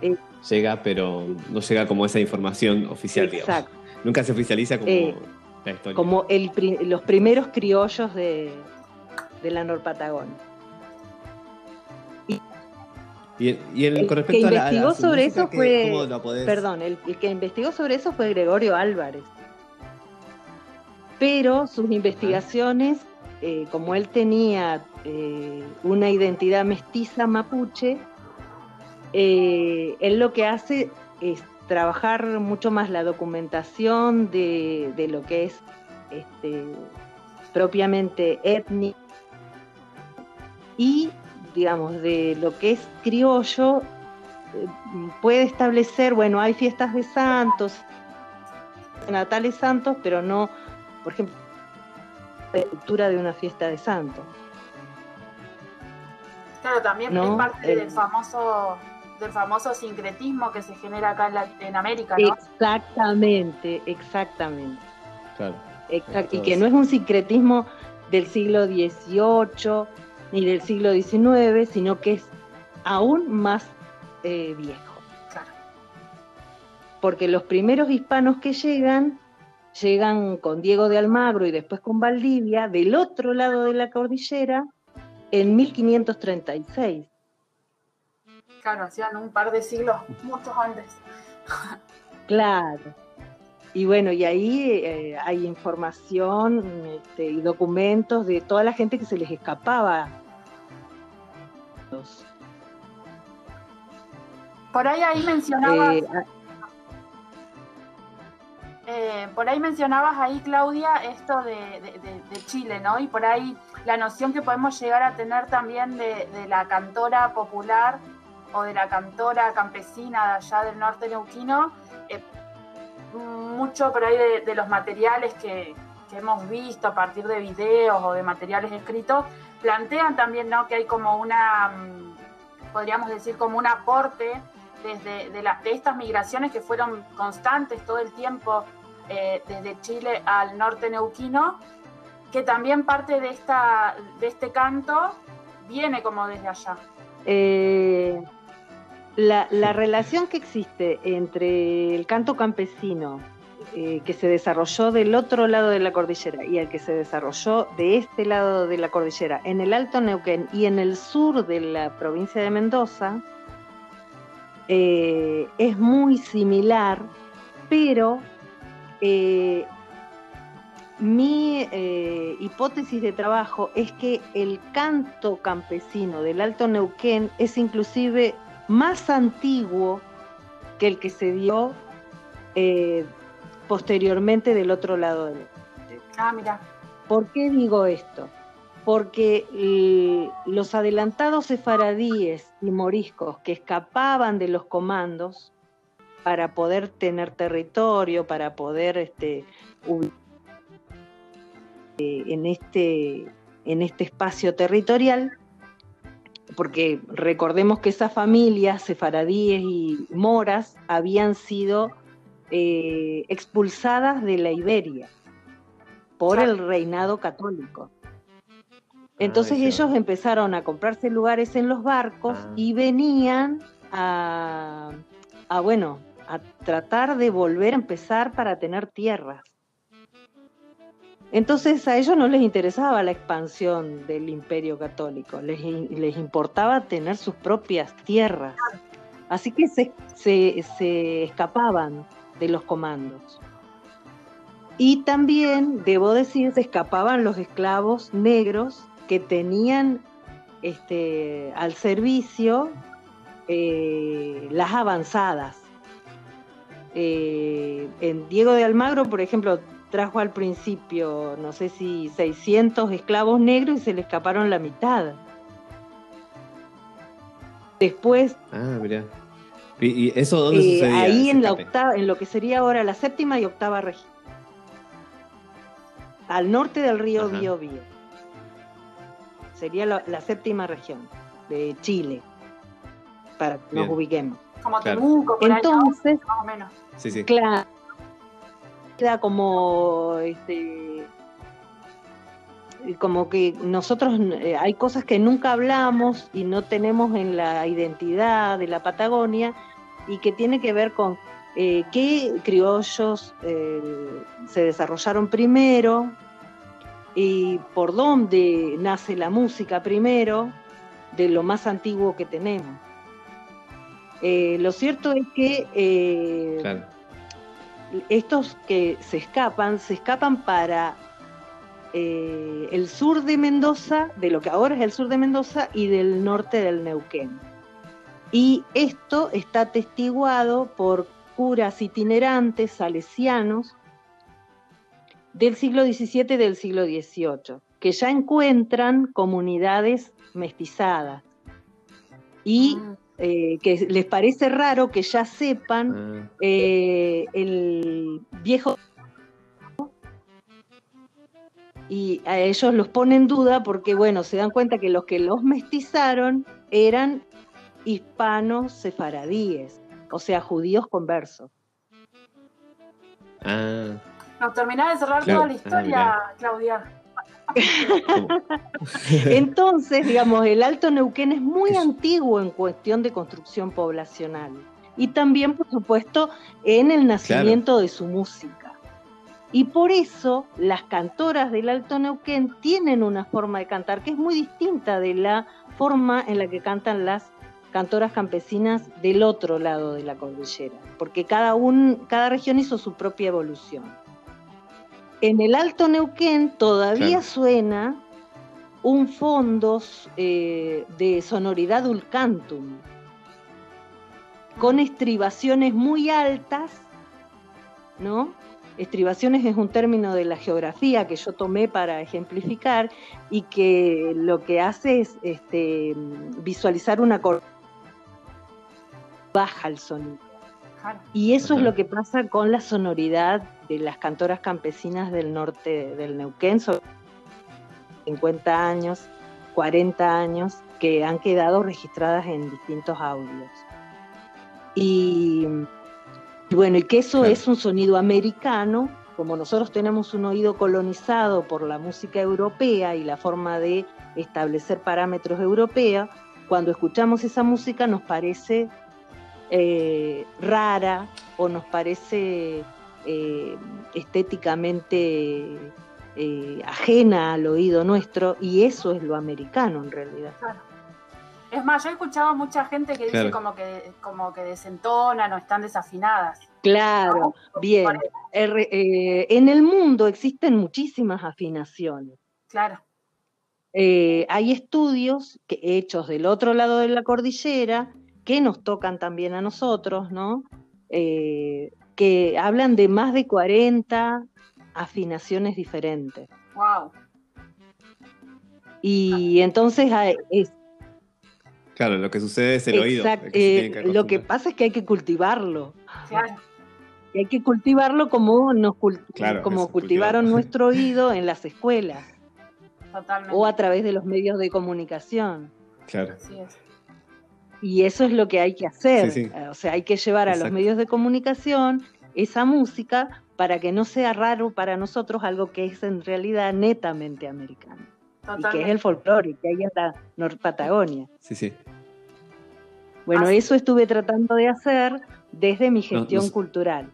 Eh, llega, pero no llega como esa información oficial, exacto. Nunca se oficializa como eh, la historia. Como los primeros criollos de, la Norpatagonia. Y, el, con respecto que investigó sobre eso fue, perdón, el, que investigó sobre eso fue Gregorio Álvarez. Pero sus investigaciones, eh, como él tenía una identidad mestiza mapuche, eh, él lo que hace es trabajar mucho más la documentación de, lo que es este, propiamente étnico y, digamos, de lo que es criollo, eh, puede establecer, bueno, hay fiestas de santos, natales santos, pero no, por ejemplo, la estructura de una fiesta de santos. Claro, también ¿no? es parte El- del famoso del famoso sincretismo que se genera acá en, la- en América, ¿no? Exactamente, exactamente. Claro. Exacto, y que no es un sincretismo del siglo XVIII ni del siglo XIX, sino que es aún más eh, viejo. Claro. Porque los primeros hispanos que llegan, llegan con Diego de Almagro y después con Valdivia, del otro lado de la cordillera, en 1536. Claro, hacían un par de siglos, muchos antes. <laughs> Claro. Y bueno, y ahí eh, hay información este, y documentos de toda la gente que se les escapaba. Por ahí ahí mencionabas, eh, a- eh, por ahí mencionabas ahí, Claudia, esto de, de- de- de Chile, ¿no? Y por ahí la noción que podemos llegar a tener también de la cantora popular o de la cantora campesina de allá del norte neuquino, eh, mucho por ahí de, los materiales que, hemos visto a partir de videos o de materiales escritos, plantean también, ¿no? Que hay como una, mm, podríamos decir, como un aporte desde de, de estas migraciones que fueron constantes todo el tiempo eh, desde Chile al norte neuquino, que también parte de, esta, de este canto viene como desde allá. eh, la, la relación que existe entre el canto campesino eh, que se desarrolló del otro lado de la cordillera y el que se desarrolló de este lado de la cordillera, en el Alto Neuquén y en el sur de la provincia de Mendoza, eh, es muy similar, pero eh, mi eh, hipótesis de trabajo es que el canto campesino del Alto Neuquén es inclusive más antiguo que el que se dio eh, posteriormente del otro lado del Ah, mira, ¿Por qué digo esto? Porque eh, los adelantados sefaradíes y moriscos que escapaban de los comandos para poder tener territorio, para poder este, eh, en, este, en este espacio territorial, porque recordemos que esas familias, sefaradíes y moras, habían sido eh, expulsadas de la Iberia por el reinado católico. Entonces Ah, es ellos empezaron a comprarse lugares en los barcos Ah. y venían a, a, bueno, a tratar de volver a empezar para tener tierras. Entonces a ellos no les interesaba la expansión del imperio católico, les, les importaba tener sus propias tierras. Así que se, se- se escapaban de los comandos. Y también, debo decir, se escapaban los esclavos negros que tenían este, al servicio eh, las avanzadas. Eh, en Diego de Almagro, por ejemplo, trajo al principio, no sé si 600 esclavos negros y se le escaparon la mitad. Después, Ah, mira. ¿Y, eso dónde eh, sucedía? ahí en la octava, en lo que sería ahora la séptima y octava región, al norte del río. Biobío, sería la, la séptima región de Chile, para que nos ubiquemos. como Claro. Entonces, más o menos. Sí, sí. Claro. Queda como este como que nosotros eh, hay cosas que nunca hablamos y no tenemos en la identidad de la Patagonia y que tiene que ver con eh, qué criollos eh, se desarrollaron primero y por dónde nace la música primero de lo más antiguo que tenemos. Lo cierto es que. Estos que se escapan, se escapan para eh, el sur de Mendoza, de lo que ahora es el sur de Mendoza, y del norte del Neuquén. Y esto está atestiguado por curas itinerantes salesianos del siglo XVII y del siglo XVIII, que ya encuentran comunidades mestizadas y Mm. Eh, que les parece raro que ya sepan Ah, eh, el viejo y a ellos los pone en duda porque, bueno, se dan cuenta que los que los mestizaron eran hispanos sefaradíes, o sea, judíos conversos. Ah, Nos terminás de cerrar Claro. toda la Ah, historia, mirá. Claudia. <laughs> Entonces, digamos, el Alto Neuquén es muy Es- antiguo en cuestión de construcción poblacional y también, por supuesto, en el nacimiento de su música. Y por eso las cantoras del Alto Neuquén tienen una forma de cantar que es muy distinta de la forma en la que cantan las cantoras campesinas del otro lado de la cordillera, porque cada, un, cada región hizo su propia evolución. En el Alto Neuquén todavía Claro. suena un fondo eh, de sonoridad ulcantum, con estribaciones muy altas, ¿no? Estribaciones es un término de la geografía que yo tomé para ejemplificar y que lo que hace es este, visualizar una cor- baja el sonido. Claro. Y eso es lo que pasa con la sonoridad de las cantoras campesinas del norte del Neuquén, sobre 50 años, 40 años, que han quedado registradas en distintos audios. Y, y bueno, y que eso Claro. es un sonido americano, como nosotros tenemos un oído colonizado por la música europea y la forma de establecer parámetros europeos, cuando escuchamos esa música nos parece eh, rara o nos parece eh, estéticamente eh, ajena al oído nuestro y eso es lo americano en realidad. Claro. Es más, yo he escuchado mucha gente que dice como que como que desentonan o están desafinadas. Claro, bien. Por- Er- eh, en el mundo existen muchísimas afinaciones. Claro, Eh, hay estudios que, hechos del otro lado de la cordillera que nos tocan también a nosotros, ¿no? Eh, que hablan de más de 40 afinaciones diferentes. wow. Y entonces hay- es, claro, lo que sucede es el oído. exact- que eh, que lo que pasa es que hay que cultivarlo. Claro, Y hay que cultivarlo como, nos Claro, como cultivaron nuestro oído en las escuelas totalmente. o a través de los medios de comunicación. Claro. Así es. Y eso es lo que hay que hacer. Sí, sí. O sea, hay que llevar a los medios de comunicación esa música para que no sea raro para nosotros algo que es en realidad netamente americano. Y que es el folclore, que hay en la Nor Patagonia. Sí, sí. Bueno, Así- eso estuve tratando de hacer desde mi No, gestión no- cultural.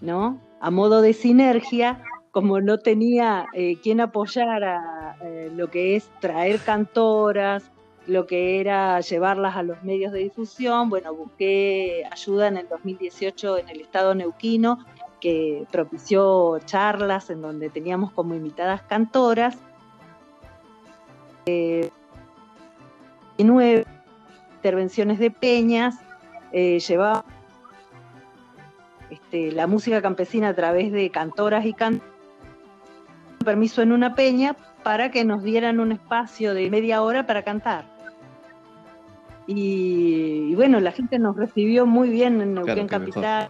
¿No? A modo de sinergia, como no tenía eh, quien apoyara eh, lo que es traer cantoras, lo que era llevarlas a los medios de difusión, bueno, busqué ayuda en el 2018 en el estado neuquino, que propició charlas en donde teníamos como invitadas cantoras. Eh, nueve intervenciones de peñas, eh, llevaba este, la música campesina a través de cantoras y can permiso en una peña para que nos dieran un espacio de media hora para cantar. Y, y bueno, la gente nos recibió muy bien en Neuquén Claro, mejor. Capital.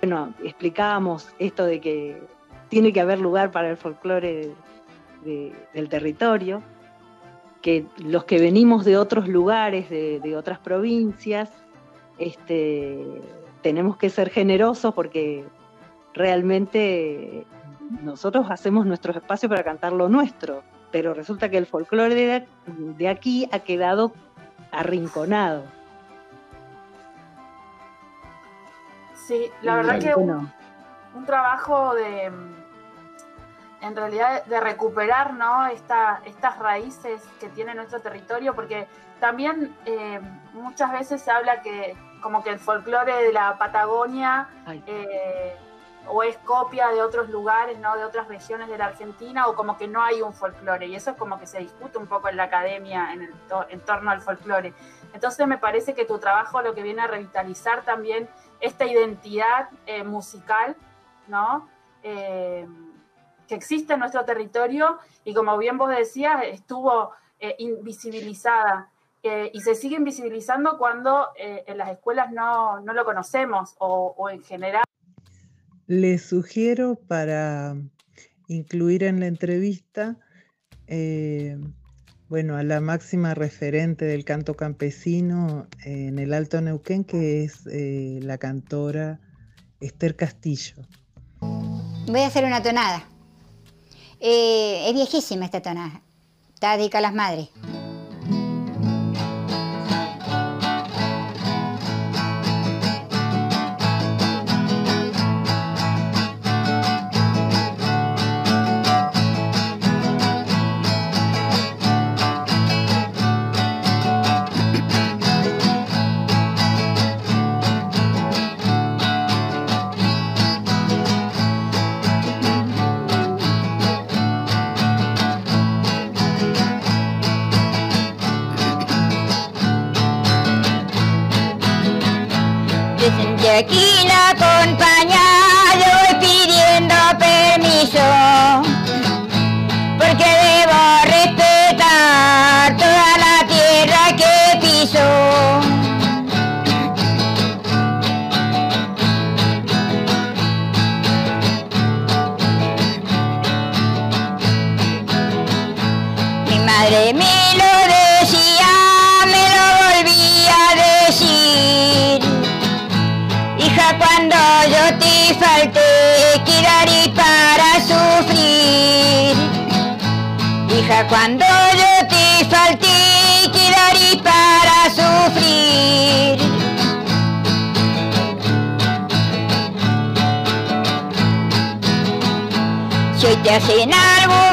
Bueno, explicábamos esto de que tiene que haber lugar para el folclore de- del territorio, que los que venimos de otros lugares, de, de otras provincias, este, tenemos que ser generosos porque realmente nosotros hacemos nuestros espacios para cantar lo nuestro, pero resulta que el folclore de, de aquí ha quedado arrinconado. Sí, la verdad que un, un trabajo de, mm, en realidad, de recuperar ¿no? Esta, estas raíces que tiene nuestro territorio, porque también eh, muchas veces se habla que como que el folclore de la Patagonia eh, o es copia de otros lugares, ¿no? de otras regiones de la Argentina, o como que no hay un folclore, y eso es como que se discute un poco en la academia en, el to- en torno al folclore. Entonces me parece que tu trabajo lo que viene a revitalizar también esta identidad eh, musical, ¿no? Eh, que existe en nuestro territorio y como bien vos decías, estuvo eh, invisibilizada eh, y se sigue invisibilizando cuando eh, en las escuelas no, no lo conocemos o, o en general Les sugiero para incluir en la entrevista, eh, bueno, a la máxima referente del canto campesino en el Alto Neuquén, que es eh, la cantora Esther Castillo. Voy a hacer una tonada. Eh, es viejísima esta tonada. Está dedicada a las madres. Cuando yo te falté, quedaré para sufrir. Si hoy te hacen algún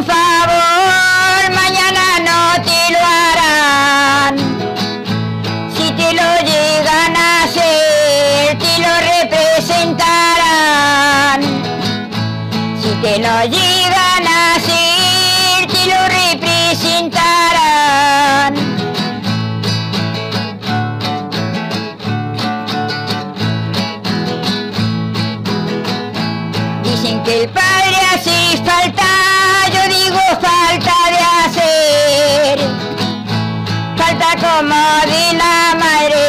la madre,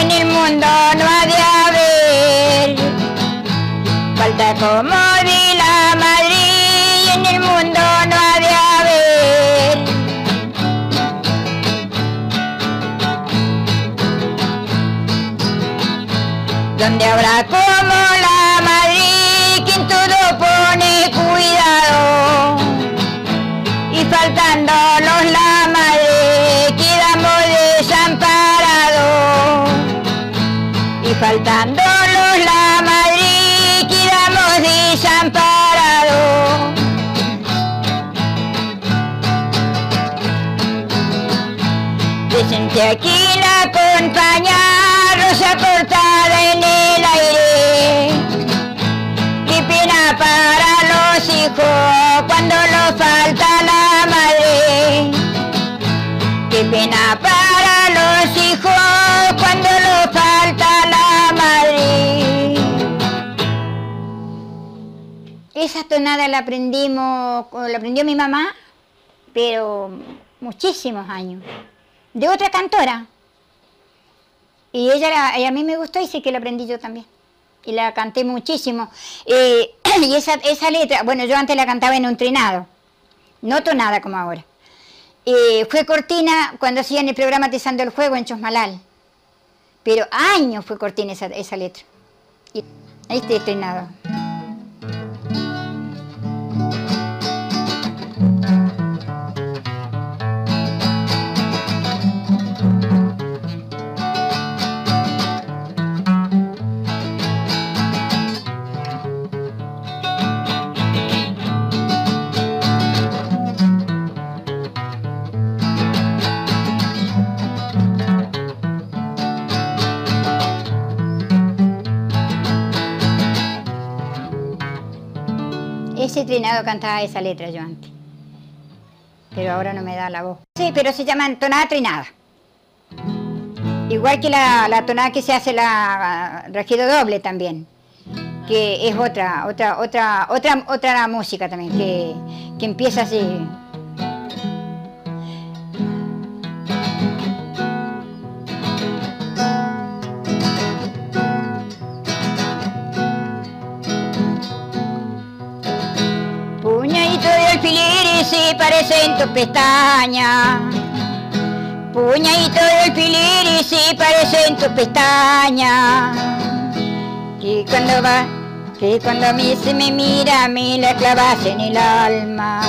en el mundo no ha de haber. Falta como la madre, en el mundo no ha de haber. Donde habrá Presente aquí la acompaña rosa cortada en el aire. Qué pena para los hijos cuando nos falta la madre. Qué pena para los hijos cuando nos falta la madre. Esa tonada la aprendimos, la aprendió mi mamá, pero muchísimos años. De otra cantora. Y ella, a mí me gustó y sí que la aprendí yo también. Y la canté muchísimo. Y <clears throat> esa, esa letra, bueno, yo antes la cantaba en un trinado, no tonada como ahora. Fue cortina cuando hacían el programa Tizando el Juego en Chosmalal. Pero años fue cortina esa, esa letra. Y ahí está. Trinado cantaba esa letra yo antes. Pero ahora no me da la voz. Sí, pero se llama tonada trinada. Igual que la, tonada que se hace la regido doble también. Que es otra, otra, otra, otra, otra música también, que, que empieza así. Parecen tus pestañas. Puñadito del filir y sí parecen tus pestañas. Que cuando va, que cuando a mí se me mira, a la clavas en el alma.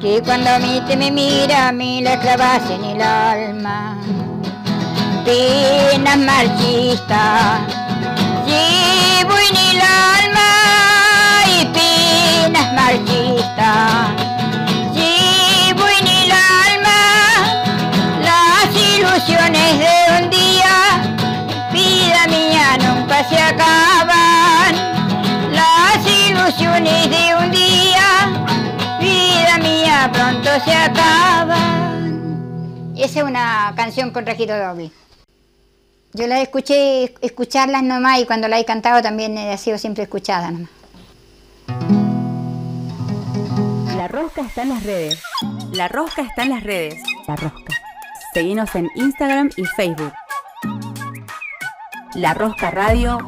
Que cuando a mí te me mira, a la clavas en el alma. Penas marchistas, llevo en el alma penas marchistas. Llevo en el alma las ilusiones de un día, vida mía nunca se acaban. Las ilusiones de un día, vida mía pronto se acaban. Esa es una canción con registro doble. Yo la escuché escucharlas nomás y cuando la he cantado también ha sido siempre escuchada nomás. La rosca está en las redes. La rosca está en las redes. La rosca. Seguinos en Instagram y Facebook. La rosca radio.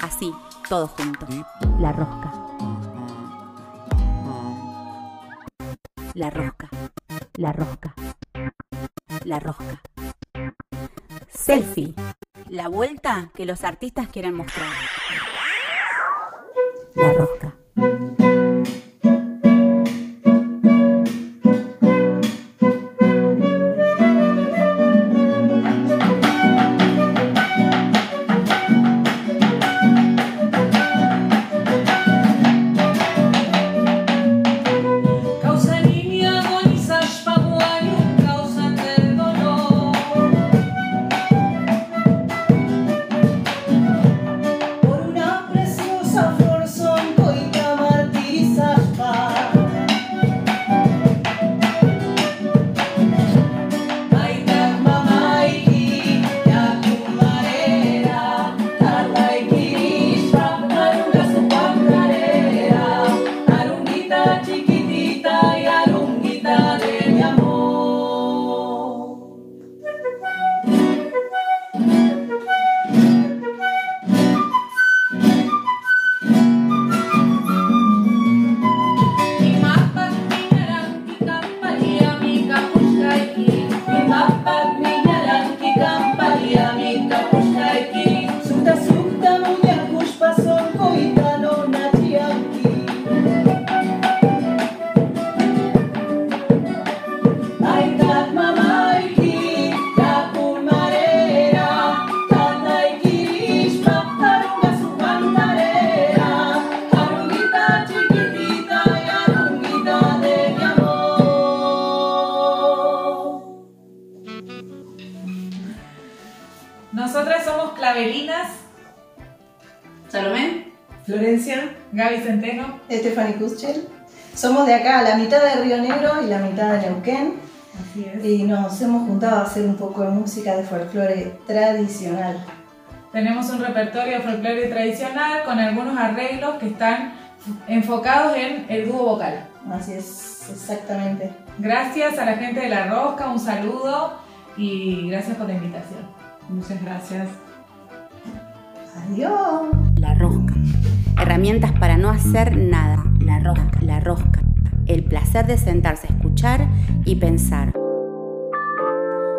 Así, todo junto. La rosca. La rosca. La rosca. La rosca. Selfie. La vuelta que los artistas quieren mostrar. La rosca. De acá, la mitad de Río Negro y la mitad de Neuquén. Así es. Y nos hemos juntado a hacer un poco de música de folclore tradicional. Tenemos un repertorio folclore tradicional con algunos arreglos que están enfocados en el dúo vocal. Así es, exactamente. Gracias a la gente de La Rosca, un saludo y gracias por la invitación. Muchas gracias. Adiós. La rosca. Herramientas para no hacer nada. La rosca. La rosca. El placer de sentarse a escuchar y pensar.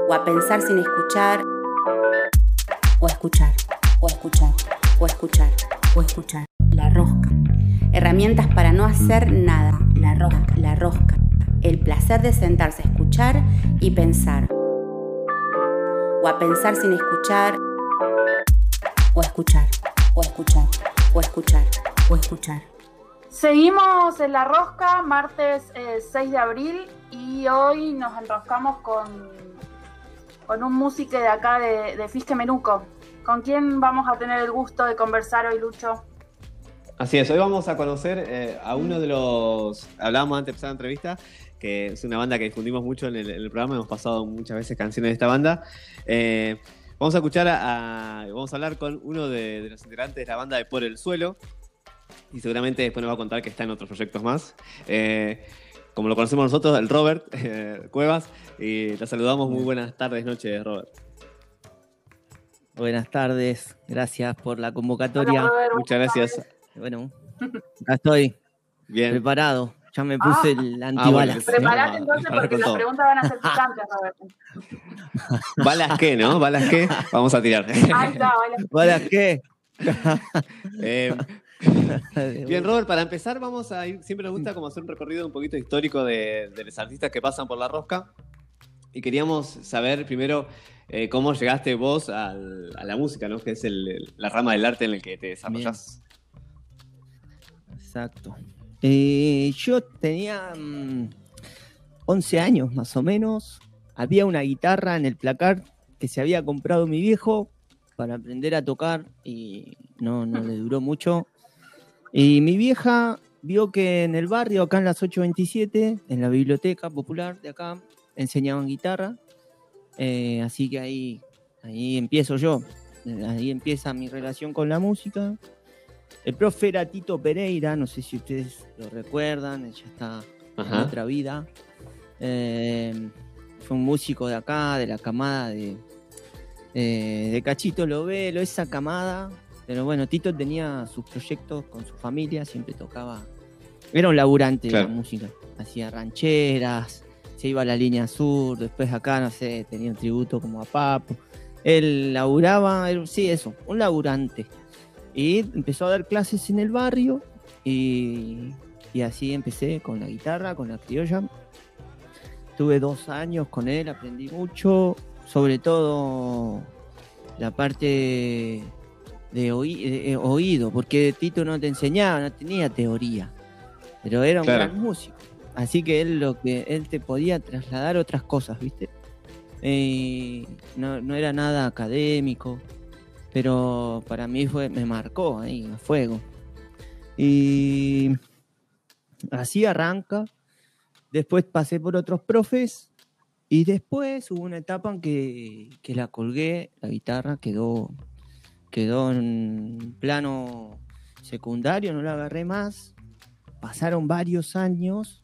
O a pensar sin escuchar. O a escuchar. O escuchar. O escuchar. O escuchar. La rosca. Herramientas para no hacer nada. La rosca. La rosca. El placer de sentarse a escuchar y pensar. O a pensar sin escuchar. O a escuchar. O escuchar. O escuchar. O escuchar. Seguimos en la rosca, martes eh, 6 de abril, y hoy nos enroscamos con, con un músico de acá de, de Menuco. ¿Con quién vamos a tener el gusto de conversar hoy, Lucho? Así es, hoy vamos a conocer eh, a uno de los. Hablábamos antes de empezar la entrevista, que es una banda que difundimos mucho en el, programa, hemos pasado muchas veces canciones de esta banda. Eh, vamos a escuchar a, Vamos a hablar con uno de los integrantes de la banda de Por el Suelo, y seguramente después nos va a contar que está en otros proyectos más. Eh, como lo conocemos nosotros, el Robert <laughs> eh, Cuevas, y te saludamos. Muy buenas tardes, noches, Robert. Buenas tardes, gracias por la convocatoria. Hola, Robert, Muchas gracias. tardes. Bueno, acá estoy Bien. preparado. Ya me Ah. puse el antibalas. bueno, Preparate no, entonces ahora porque las preguntas van a ser picantes, Roberto. <laughs> ¿Balas qué, no? ¿Balas qué? Vamos a tirar. Ahí está, baila. ¿Para qué? Eh, <laughs> bien, Robert, para empezar vamos a ir, siempre nos gusta como hacer un recorrido un poquito histórico de, los artistas que pasan por la rosca. Y queríamos saber primero eh, cómo llegaste vos a la música, ¿no? Que es el- la rama del arte en el que te desarrollás. Exacto. Eh, yo tenía mm, 11 años más o menos. Había una guitarra en el placar que se había comprado mi viejo para aprender a tocar y no, no le duró mucho. Y mi vieja vio que en el barrio, acá en las 827, en la biblioteca popular de acá, enseñaban guitarra. Eh, así que ahí, ahí empiezo yo. Eh, Ahí empieza mi relación con la música. El profe era Tito Pereira, no sé si ustedes lo recuerdan, ya está en otra vida. Eh, fue un músico de acá, de la camada de, eh, de Cachito Lovelo, esa camada. Pero bueno, Tito tenía sus proyectos con su familia, siempre tocaba. Era un laburante de la música. Hacía rancheras, se iba a la línea sur, después acá, no sé, tenía un tributo como a Papo. Él laburaba, él- sí, eso, un laburante. Y empezó a dar clases en el barrio y, y así empecé con la guitarra, con la criolla. Tuve dos años con él, aprendí mucho, sobre todo la parte de, oí- de, oído, porque Tito no te enseñaba, no tenía teoría, pero era un Claro. gran músico. Así que él lo que él te podía trasladar otras cosas, ¿viste? Eh, no, no era nada académico, pero para mí fue, me marcó ahí, a fuego. Y así arranca. Después pasé por otros profes y después hubo una etapa en que, que la colgué, la guitarra quedó, quedó en plano secundario, no la agarré más. Pasaron varios años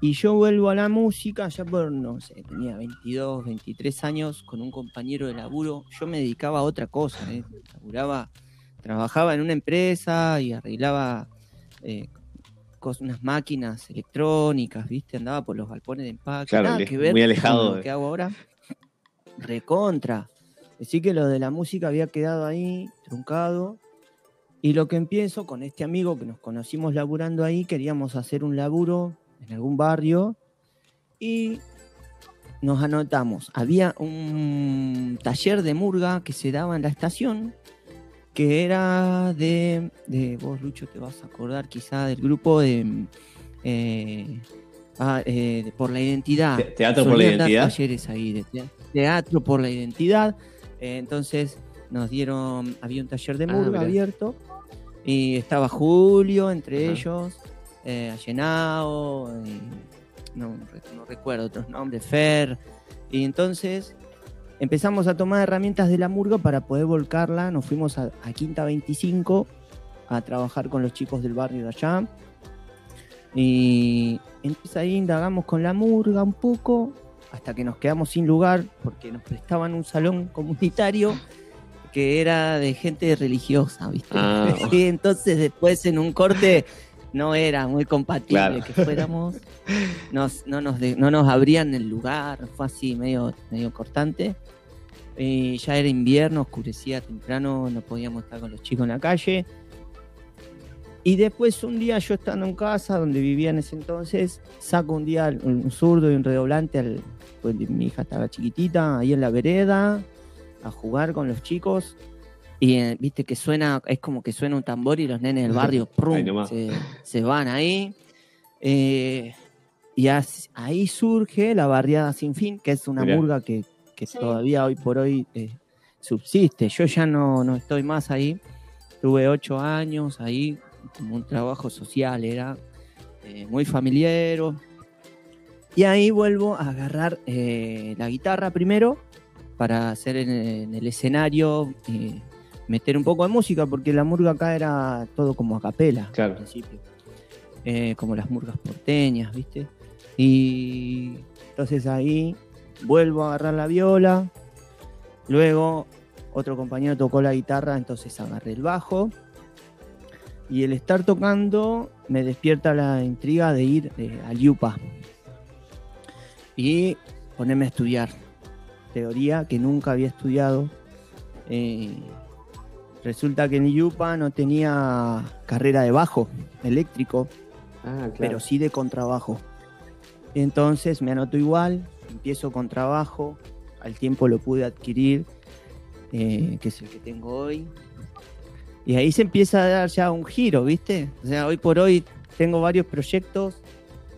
y yo vuelvo a la música ya por, no sé, tenía 22, 23 años con un compañero de laburo. Yo me dedicaba a otra cosa, ¿eh? Laburaba, trabajaba en una empresa y arreglaba eh, unas máquinas electrónicas, ¿viste? Andaba por los galpones de empaque. Claro, nada que ver muy alejado con lo que hago ahora. Recontra. Así que lo de la música había quedado ahí, truncado. Y lo que empiezo con este amigo que nos conocimos laburando ahí, queríamos hacer un laburo en algún barrio y nos anotamos. Había un taller de murga que se daba en la estación, que era de, de vos, Lucho, te vas a acordar quizá del grupo de, eh, ah, eh, Por la Identidad. Te- Teatro por la Identidad. talleres ahí de tea- teatro por la identidad. Eh, entonces nos dieron, había un taller de Ah, murga abierto y estaba Julio entre Ajá. ellos, eh, Allenao, no recuerdo otros nombres, Fer. Y entonces empezamos a tomar herramientas de la murga para poder volcarla. Nos fuimos a, a Quinta 25 a trabajar con los chicos del barrio de allá. Y entonces ahí indagamos con la murga un poco, hasta que nos quedamos sin lugar, porque nos prestaban un salón comunitario que era de gente religiosa, ¿viste? Ah. <laughs> Y entonces después en un corte no era muy compatible Claro. que fuéramos, nos, no, nos de- no nos abrían el lugar, fue así medio, medio cortante. Ya era invierno, oscurecía temprano, no podíamos estar con los chicos en la calle. Y después un día yo estando en casa, donde vivía en ese entonces, saco un día un zurdo y un redoblante, al, pues, mi hija estaba chiquitita, ahí en la vereda, a jugar con los chicos. Y eh, viste que suena, es como que suena un tambor y los nenes del barrio <laughs> prum, se, se van ahí. Eh, y as- ahí surge la barriada sin fin, que es una Mirá. murga que, que Sí. todavía hoy por hoy eh, subsiste. Yo ya no, no estoy más ahí. Tuve ocho años ahí, como un trabajo social, era eh, muy familiar. Y ahí vuelvo a agarrar eh, la guitarra primero para hacer en, en el escenario, eh, meter un poco de música, porque la murga acá era todo como a capela Claro. al principio. Eh, como las murgas porteñas, ¿viste? Y entonces ahí vuelvo a agarrar la viola, luego otro compañero tocó la guitarra, entonces agarré el bajo Y el estar tocando me despierta la intriga de ir eh, al Yupa y ponerme a estudiar. Teoría que nunca había estudiado. Eh, resulta que en Yupa no tenía carrera de bajo eléctrico, Ah, claro. pero sí de contrabajo. Entonces me anoto igual, empiezo con trabajo, al tiempo lo pude adquirir, eh, que es el que tengo hoy. Y ahí se empieza a dar ya un giro, ¿viste? O sea, hoy por hoy tengo varios proyectos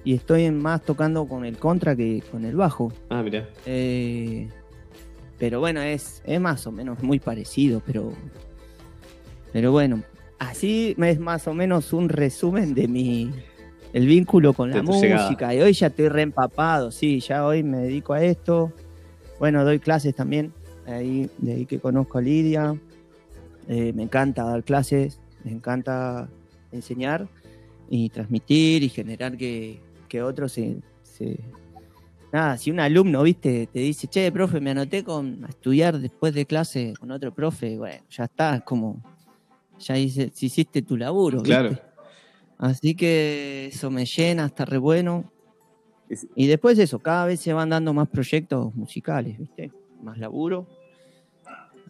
y estoy más tocando con el contra que con el bajo. Ah, mira. Eh, pero bueno, es, es más o menos muy parecido, pero. Pero bueno, así es más o menos un resumen de mi. El vínculo con De la llegada. música. Y hoy ya estoy reempapado, sí, ya hoy me dedico a esto. Bueno, doy clases también. Ahí, de ahí que conozco a Lidia. Eh, me encanta dar clases, me encanta enseñar y transmitir y generar que, que otros se, se- Nada, si un alumno, viste, te dice, che, profe, me anoté con, a estudiar después de clase con otro profe, bueno, ya está, es como, ya hice, si hiciste tu laburo, ¿viste? Claro. Así que eso me llena, está re bueno. Y después eso, cada vez se van dando más proyectos musicales, ¿viste? Más laburo.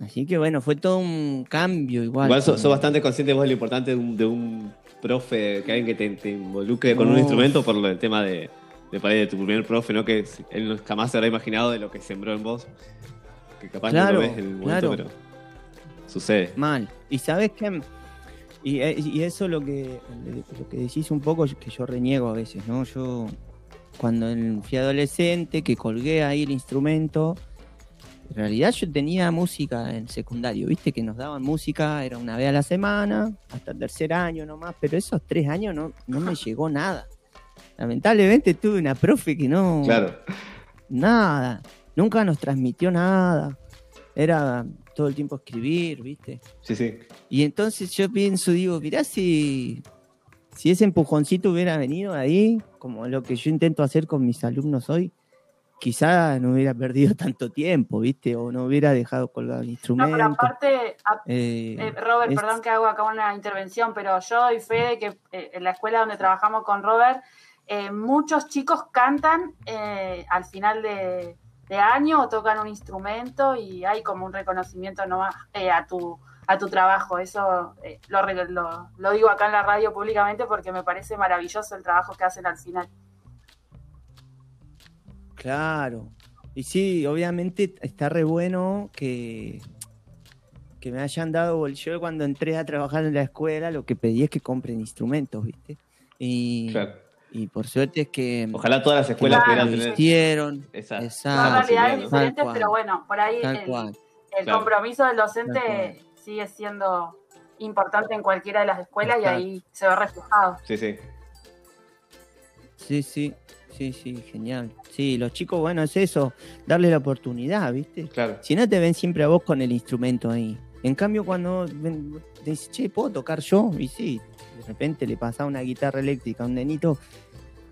Así que bueno, fue todo un cambio igual. Igual sos, sos bastante consciente vos de lo importante de un, de un profe, que alguien que te, te involucre con un instrumento por el tema de, de, de tu primer profe, ¿no? Que él jamás se habrá imaginado de lo que sembró en vos. Que capaz no lo ves en el momento, claro. pero sucede. Mal. Y sabes qué? Y, eh, y eso lo que, lo que decís un poco que yo reniego a veces, ¿no? Yo cuando fui adolescente, que colgué ahí el instrumento, en realidad yo tenía música en secundario, viste que nos daban música, era una vez a la semana, hasta el tercer año nomás, pero esos tres años no, no me <laughs> llegó nada. Lamentablemente tuve una profe que no... Claro. Nada, nunca nos transmitió nada. Era todo el tiempo escribir, ¿viste? Sí, sí. Y entonces yo pienso, digo, mirá si, si ese empujoncito hubiera venido ahí, como lo que yo intento hacer con mis alumnos hoy, quizá no hubiera perdido <laughs> tanto tiempo, ¿viste? O no hubiera dejado colgado el No, instrumento. pero aparte, a- Eh, eh, Robert, es- perdón que hago acá una intervención, pero yo doy fe de que eh, en la escuela donde trabajamos con Robert, muchos chicos cantan eh, al final de, de año o tocan un instrumento y hay como un reconocimiento nomás eh, a tu a tu trabajo. Eso lo, lo, lo digo acá en la radio públicamente porque me parece maravilloso el trabajo que hacen al final. Claro. Y sí, obviamente está re bueno que, que me hayan dado. Yo cuando entré a trabajar en la escuela, lo que pedí es que compren instrumentos, ¿viste? Y, Claro. y por suerte es que. Ojalá todas las escuelas pudieran tener esa- Son Exacto. realidades diferentes, pero bueno, por ahí Tal el, cual. el Claro. compromiso del docente sigue siendo importante en cualquiera de las escuelas y ahí se ve reflejado. Sí, sí. Sí, sí. Sí, sí, genial. Sí, los chicos, bueno, es eso, darle la oportunidad, ¿viste? Claro. Si no te ven siempre a vos con el instrumento ahí. En cambio, cuando ven- te dices, che, ¿puedo tocar yo? Y sí, de repente le pasa una guitarra eléctrica a un nenito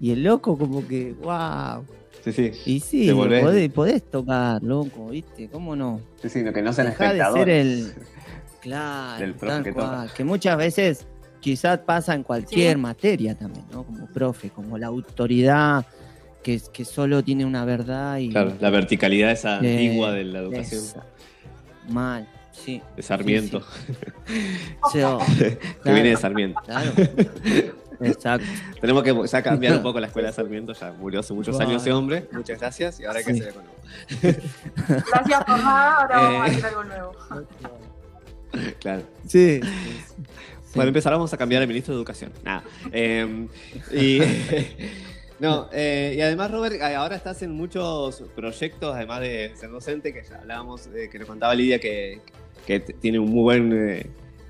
y el loco como que, wow. Sí, sí. Y sí, podés, podés tocar, loco, ¿viste? ¿Cómo no? Sí, sí, que no sean Dejá de ser espectadores. el... <laughs> Claro, Del profe tal que toca. cual. Que muchas veces quizás pasa en cualquier materia también, ¿no? Como profe, como la autoridad que, que solo tiene una verdad y... Claro, la verticalidad esa Eh, antigua de la educación. esa. Mal, sí. De Sarmiento. Sí, oh, <laughs> que claro, viene de Sarmiento. Claro. Exacto. Tenemos que ya cambiar un poco la escuela de Sarmiento, ya murió hace muchos Bueno. años ese hombre. Muchas gracias y ahora hay que Sí. hacer nuevo. Gracias por nada, ahora vamos a Eh. hacer algo nuevo. <laughs> Claro. Sí. Bueno, empezar, vamos a cambiar al ministro de Educación. Nada. Eh, y, <laughs> no, eh, y además, Robert, eh, ahora estás en muchos proyectos, además de ser docente, que ya hablábamos, eh, que nos contaba Lidia que, que tiene un muy buen. eh,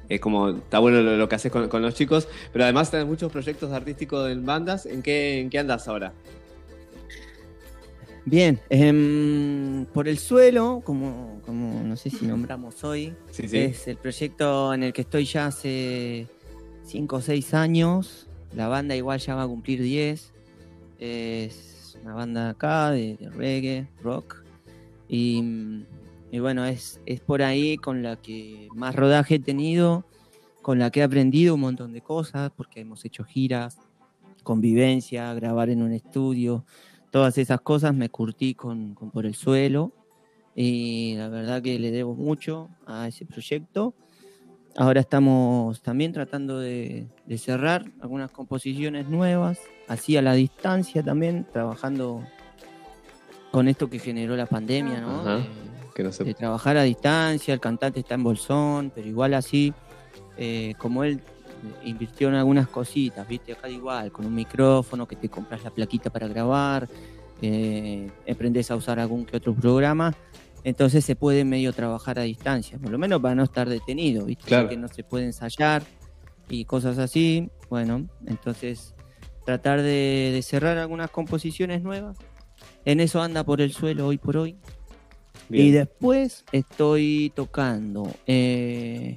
eh, como está bueno lo, lo que haces con, con los chicos, pero además tenés muchos proyectos artísticos en bandas. ¿En qué, en qué andas ahora? Bien, em, por el suelo, como, como no sé si nombramos hoy, Sí, sí. es el proyecto en el que estoy ya hace 5 o 6 años. La banda igual ya va a cumplir 10. Es una banda acá de, reggae, rock. Y, y bueno, es, es por ahí con la que más rodaje he tenido con la que he aprendido un montón de cosas, porque hemos hecho giras, convivencia, grabar en un estudio, todas esas cosas me curtí con, con Por el Suelo y la verdad que le debo mucho a ese proyecto. Ahora estamos también tratando de, de cerrar algunas composiciones nuevas, así a la distancia también, trabajando con esto que generó la pandemia, ¿no? Ajá, De- que no se- de trabajar a distancia, el cantante está en Bolsón, pero igual así, eh, como él invirtió en algunas cositas, viste, acá igual, con un micrófono, que te compras la plaquita para grabar, eh, aprendes a usar algún que otro programa, entonces se puede medio trabajar a distancia, por lo menos para no estar detenido, viste, Claro. que no se puede ensayar y cosas así, bueno, entonces tratar de, de cerrar algunas composiciones nuevas, en eso anda por el suelo hoy por hoy. Bien. Y después estoy tocando eh,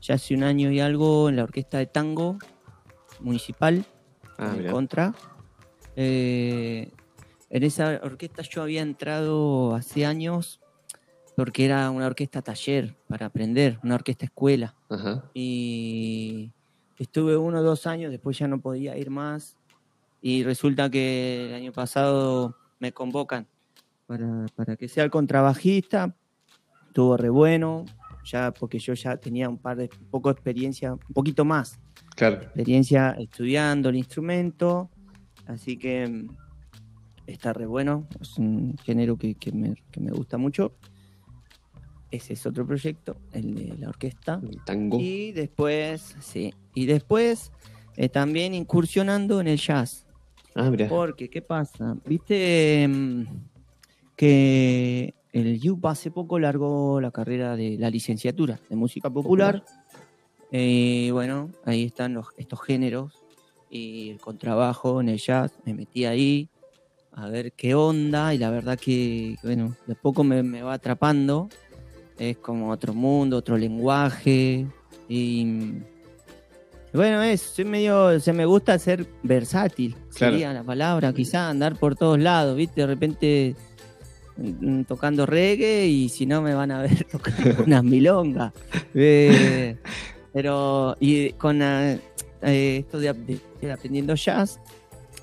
ya hace un año y algo en la orquesta de tango municipal Ah, en mirá. contra. Eh, en esa orquesta yo había entrado hace años porque era una orquesta taller para aprender, una orquesta escuela. Ajá. Y estuve uno o dos años, después ya no podía ir más. Y resulta que el año pasado me convocan para, para que sea el contrabajista. Estuvo re bueno, ya porque yo ya tenía un par de poco de experiencia, un poquito más Claro. experiencia estudiando el instrumento, así que mm, está re bueno, es un género que, que me, que me gusta mucho. Ese es otro proyecto, el de la orquesta. El tango. Y después, sí, y después eh, también incursionando en el jazz. Ah, mirá. Porque, ¿qué pasa? Viste mm, que el YUP hace poco largó la carrera de la licenciatura de música popular. Eh, bueno, ahí están los, estos géneros y el contrabajo en el jazz. Me metí ahí a ver qué onda y la verdad que, bueno, de poco me, me va atrapando. Es como otro mundo, otro lenguaje. Y mm, bueno, es, soy medio, se me gusta ser versátil, Claro. sería la palabra, quizá andar por todos lados, ¿viste? De repente mm, tocando reggae y si no me van a ver <laughs> tocando unas milongas. Eh, pero y con ah, eh, esto de, de- de aprendiendo jazz,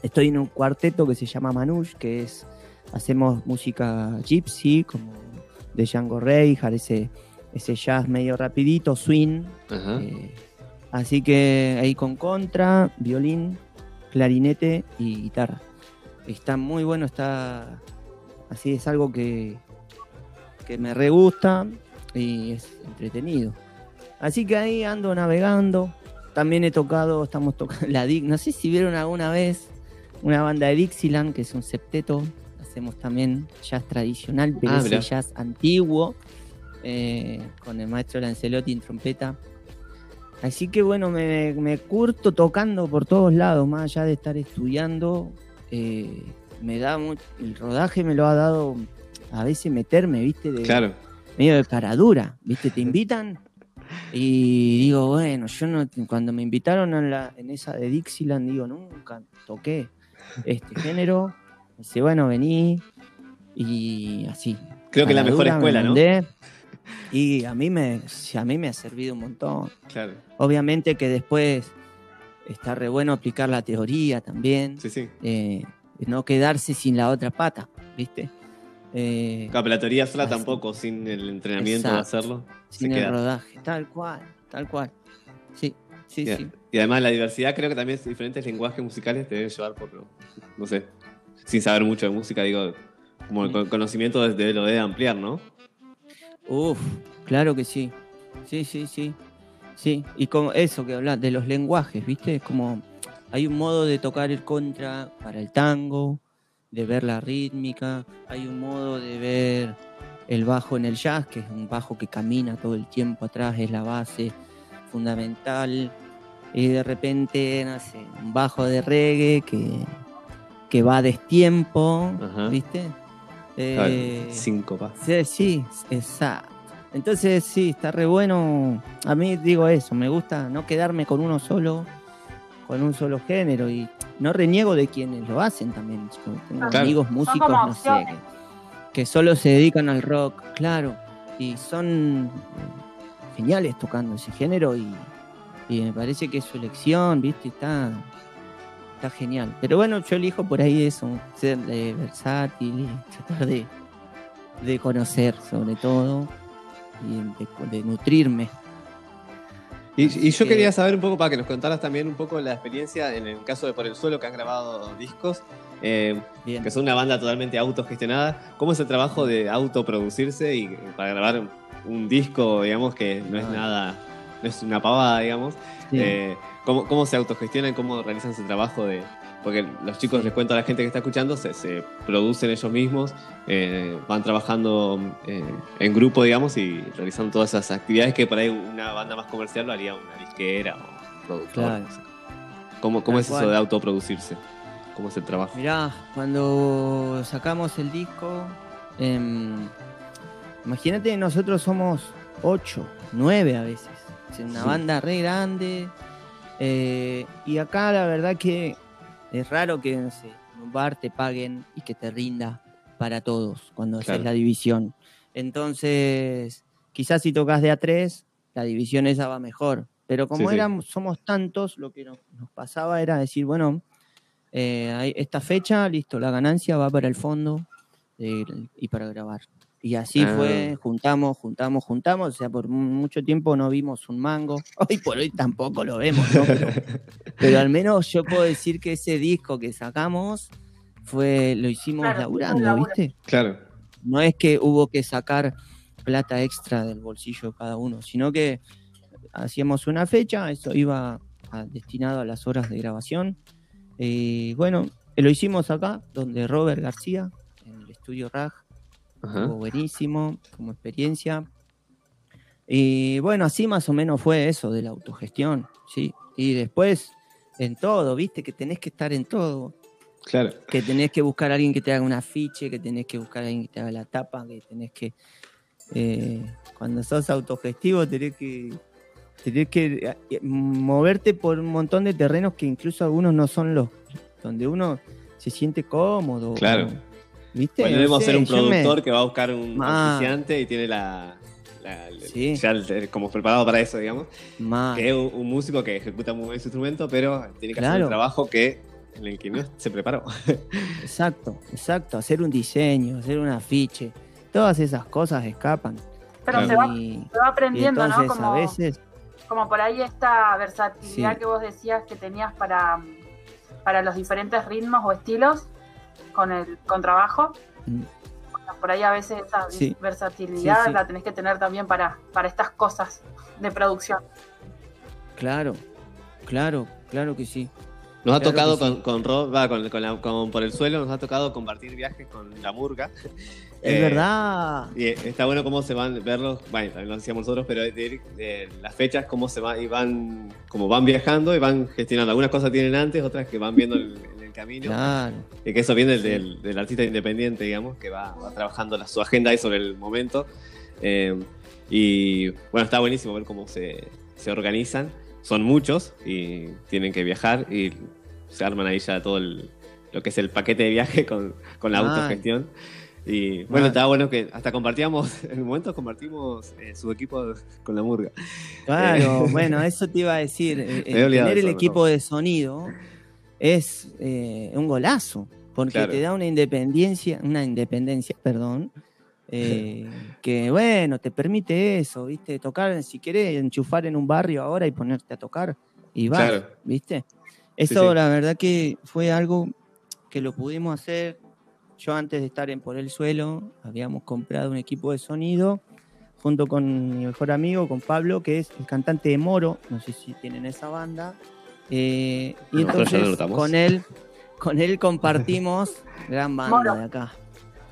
estoy en un cuarteto que se llama Manush, que es hacemos música gypsy, como de Django Reinhardt, ese, ese jazz medio rapidito, swing. Ajá. Eh, así que ahí con contra, violín, clarinete y guitarra. Está muy bueno, está así, es algo que, que me re gusta y es entretenido. Así que ahí ando navegando. También he tocado, estamos tocando <laughs> la Dic, no sé si vieron alguna vez una banda de Dixieland, que es un septeto. Hacemos también jazz tradicional, pero Ah, ese jazz antiguo, eh, con el maestro Lancelotti en trompeta. Así que bueno, me, me curto tocando por todos lados, más allá de estar estudiando. eh, me da mu- el rodaje me lo ha dado a veces meterme, viste, de, Claro. medio de cara dura, ¿viste? Te invitan y digo, bueno, yo no, cuando me invitaron en, la, en esa de Dixieland, digo, nunca toqué este género. Dice, bueno, vení y así. Creo que la Cara mejor dura, me escuela, ¿no? Y a mí, me, a mí me ha servido un montón. Claro. Obviamente que después está re bueno aplicar la teoría también. Sí, sí. eh, no quedarse sin la otra pata, ¿viste? Eh, Claro, pero la teoría sola Así. tampoco, sin el entrenamiento de Exacto. hacerlo. sin se el queda. rodaje, tal cual, tal cual. Sí, sí, Y, sí. y además la diversidad creo que también es diferentes lenguajes musicales te deben llevar por, no sé, sin saber mucho de música, digo, como el Mm. con- conocimiento desde lo debe ampliar, ¿no? Uf, claro que sí. Sí, sí, sí. Sí, y con eso que hablas de los lenguajes, ¿viste? Es como hay un modo de tocar el contra para el tango, de ver la rítmica, hay un modo de ver el bajo en el jazz, que es un bajo que camina todo el tiempo atrás, es la base fundamental. Y de repente, sé, un bajo de reggae que, que va a destiempo, Ajá. ¿viste? Eh, Síncopa. Sí, sí, exacto. Entonces sí, está re bueno. A mí digo eso, me gusta no quedarme con uno solo, con un solo género y no reniego de quienes lo hacen también. Yo tengo Claro. amigos músicos, no sé, que, que solo se dedican al rock, claro, y son geniales tocando ese género y, Y me parece que es su elección, ¿viste? Está, está genial. Pero bueno, yo elijo por ahí eso, ser eh, versátil y tratar de, de conocer sobre todo y de, de nutrirme. Y, y yo que- quería saber un poco, para que nos contaras también un poco la experiencia en el caso de Por el Suelo, que han grabado discos, eh, que son una banda totalmente autogestionada. ¿Cómo es el trabajo de autoproducirse y para grabar un disco, digamos, que no es nada, <laughs> es una pavada, digamos? Sí. Eh, ¿cómo, ¿Cómo se autogestionan? ¿Cómo realizan ese trabajo de...? Porque los chicos, les cuento a la gente que está escuchando, se, se producen ellos mismos, eh, van trabajando eh, en grupo, digamos, y realizando todas esas actividades que por ahí una banda más comercial lo haría una disquera o un productor. Claro. ¿Cómo, cómo es eso de autoproducirse? ¿Cómo es el trabajo? Mirá, cuando sacamos el disco, em, imagínate, nosotros somos ocho, nueve a veces. Es una Sí. banda re grande. eh, y acá la verdad que es raro que no sé, en un bar te paguen y que te rinda para todos cuando haces la división. Entonces, quizás si tocas de a tres, la división esa va mejor. Pero como Sí, sí. éramos, somos tantos, lo que nos, nos pasaba era decir, bueno, eh, esta fecha, listo, la ganancia va para el fondo eh, y para grabar. Y así Ah. fue, juntamos, juntamos, juntamos, o sea, por mu- mucho tiempo no vimos un mango, <laughs> hoy por hoy tampoco lo vemos, ¿no? Pero, <laughs> pero al menos yo puedo decir que ese disco que sacamos fue, lo hicimos Claro, laburando. ¿viste? Claro. No es que hubo que sacar plata extra del bolsillo de cada uno, sino que hacíamos una fecha, eso iba a- destinado a las horas de grabación. Y bueno, lo hicimos acá, donde Robert García, en el estudio RAG, Ajá. estuvo buenísimo como experiencia. Y bueno, así más o menos fue eso de la autogestión, ¿sí? Y después, en todo, viste que tenés que estar en todo Claro. que tenés que buscar a alguien que te haga un afiche, que tenés que buscar a alguien que te haga la tapa, que tenés que. eh, cuando sos autogestivo, tenés que. Tenés que eh, moverte por un montón de terrenos que incluso algunos no son los. donde uno se siente cómodo. Claro. o- ¿Viste? Bueno, No debemos sé, ser un yo me- productor que va a buscar un Ma. oficiante y tiene la, la- Sí. ya el- como preparado para eso, digamos. Ma. Que es un, un músico que ejecuta muy bien su instrumento, pero tiene que hacer Claro. un trabajo que en el que no se preparó. <laughs> Exacto, exacto. Hacer un diseño, hacer un afiche. Todas esas cosas escapan. Pero Claro. se, va, Y- se va y aprendiendo, entonces ¿no? Como, a veces como por ahí esta versatilidad Sí. que vos decías que tenías para, para los diferentes ritmos o estilos con el contrabajo. Mm. Bueno, por ahí a veces esa Sí. versatilidad Sí, sí. la tenés que tener también para, para estas cosas de producción. Claro, claro, claro que sí. Nos ha Claro tocado sí. con, con Rob, va, con, con la- con Por el Suelo, nos ha tocado compartir viajes con la Murga. Es Eh, verdad. Y eh, está bueno cómo se van verlos, bueno, también lo decíamos nosotros, pero de, de las fechas, cómo se van, y van, como van viajando y van gestionando. Algunas cosas tienen antes, otras que van viendo en, en el camino. Claro. Y que eso viene del, del artista independiente, digamos, que va, va trabajando la- su agenda ahí sobre el momento. Eh, y bueno, está buenísimo ver cómo se, se organizan. Son muchos y tienen que viajar y se arman ahí ya todo el- lo que es el paquete de viaje <laughs> con, con la Mal. autogestión. Y bueno, estaba bueno que hasta compartíamos, <laughs> en un momento compartimos eh, su equipo con la murga. Claro, Eh. bueno, <laughs> eso te iba a decir. eh, tener el equipo de sonido es eh, un golazo, porque Claro. te da una independencia, una independencia, perdón, <laughs> que bueno, te permite eso, ¿viste? Tocar, si querés, enchufar en un barrio ahora y ponerte a tocar, y va, Claro. ¿viste? Eso sí. la verdad que fue algo que lo pudimos hacer. Yo antes de estar en Por el Suelo, habíamos comprado un equipo de sonido junto con mi mejor amigo, con Pablo, que es el cantante de Moro, no sé si tienen esa banda. Eh, y entonces con él, con él compartimos <laughs> gran banda Moro. de acá,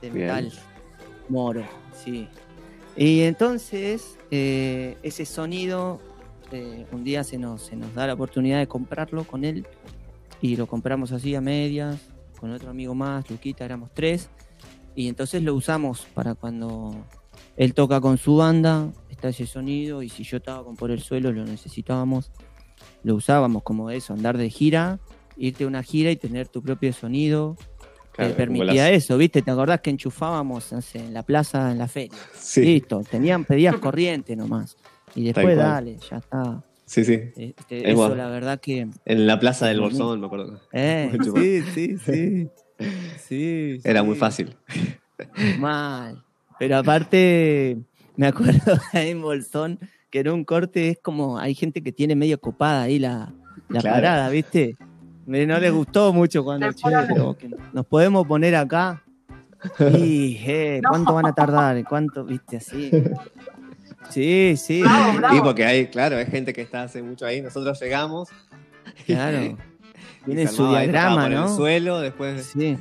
de Bien. metal. Moro, sí. Y entonces eh, ese sonido, eh, un día se nos, se nos da la oportunidad de comprarlo con él y lo compramos así a medias, con otro amigo más, Luquita, éramos tres, y entonces lo usamos para cuando él toca con su banda, está ese sonido, y si yo estaba con por el suelo, lo necesitábamos, lo usábamos como eso, andar de gira, irte a una gira y tener tu propio sonido, Claro, te permitía eso, ¿viste? ¿Te acordás que enchufábamos no sé, en la plaza, en la feria? Sí. Listo, tenían, pedías corriente nomás. Y después dale, ya está. Sí, sí. Es eso bueno. la verdad que... En la plaza del. Bolsón, me acuerdo. Eh, <laughs> sí, sí, sí. Sí, <laughs> Era sí. muy fácil. Mal. Pero aparte, me acuerdo <laughs> en Bolsón que en un corte es como, hay gente que tiene medio copada ahí la, la Claro. parada, ¿viste? No les gustó mucho cuando, che, fueron- pero que nos podemos poner acá. Y, eh, ¿cuánto van a tardar? ¿Cuánto, viste, así? Sí, sí. Bravo, bravo. Y porque hay, claro, hay gente que está hace mucho ahí. Nosotros llegamos. Claro. <laughs> y Tiene se su ahí, diagrama, ¿no? el suelo, después Sí.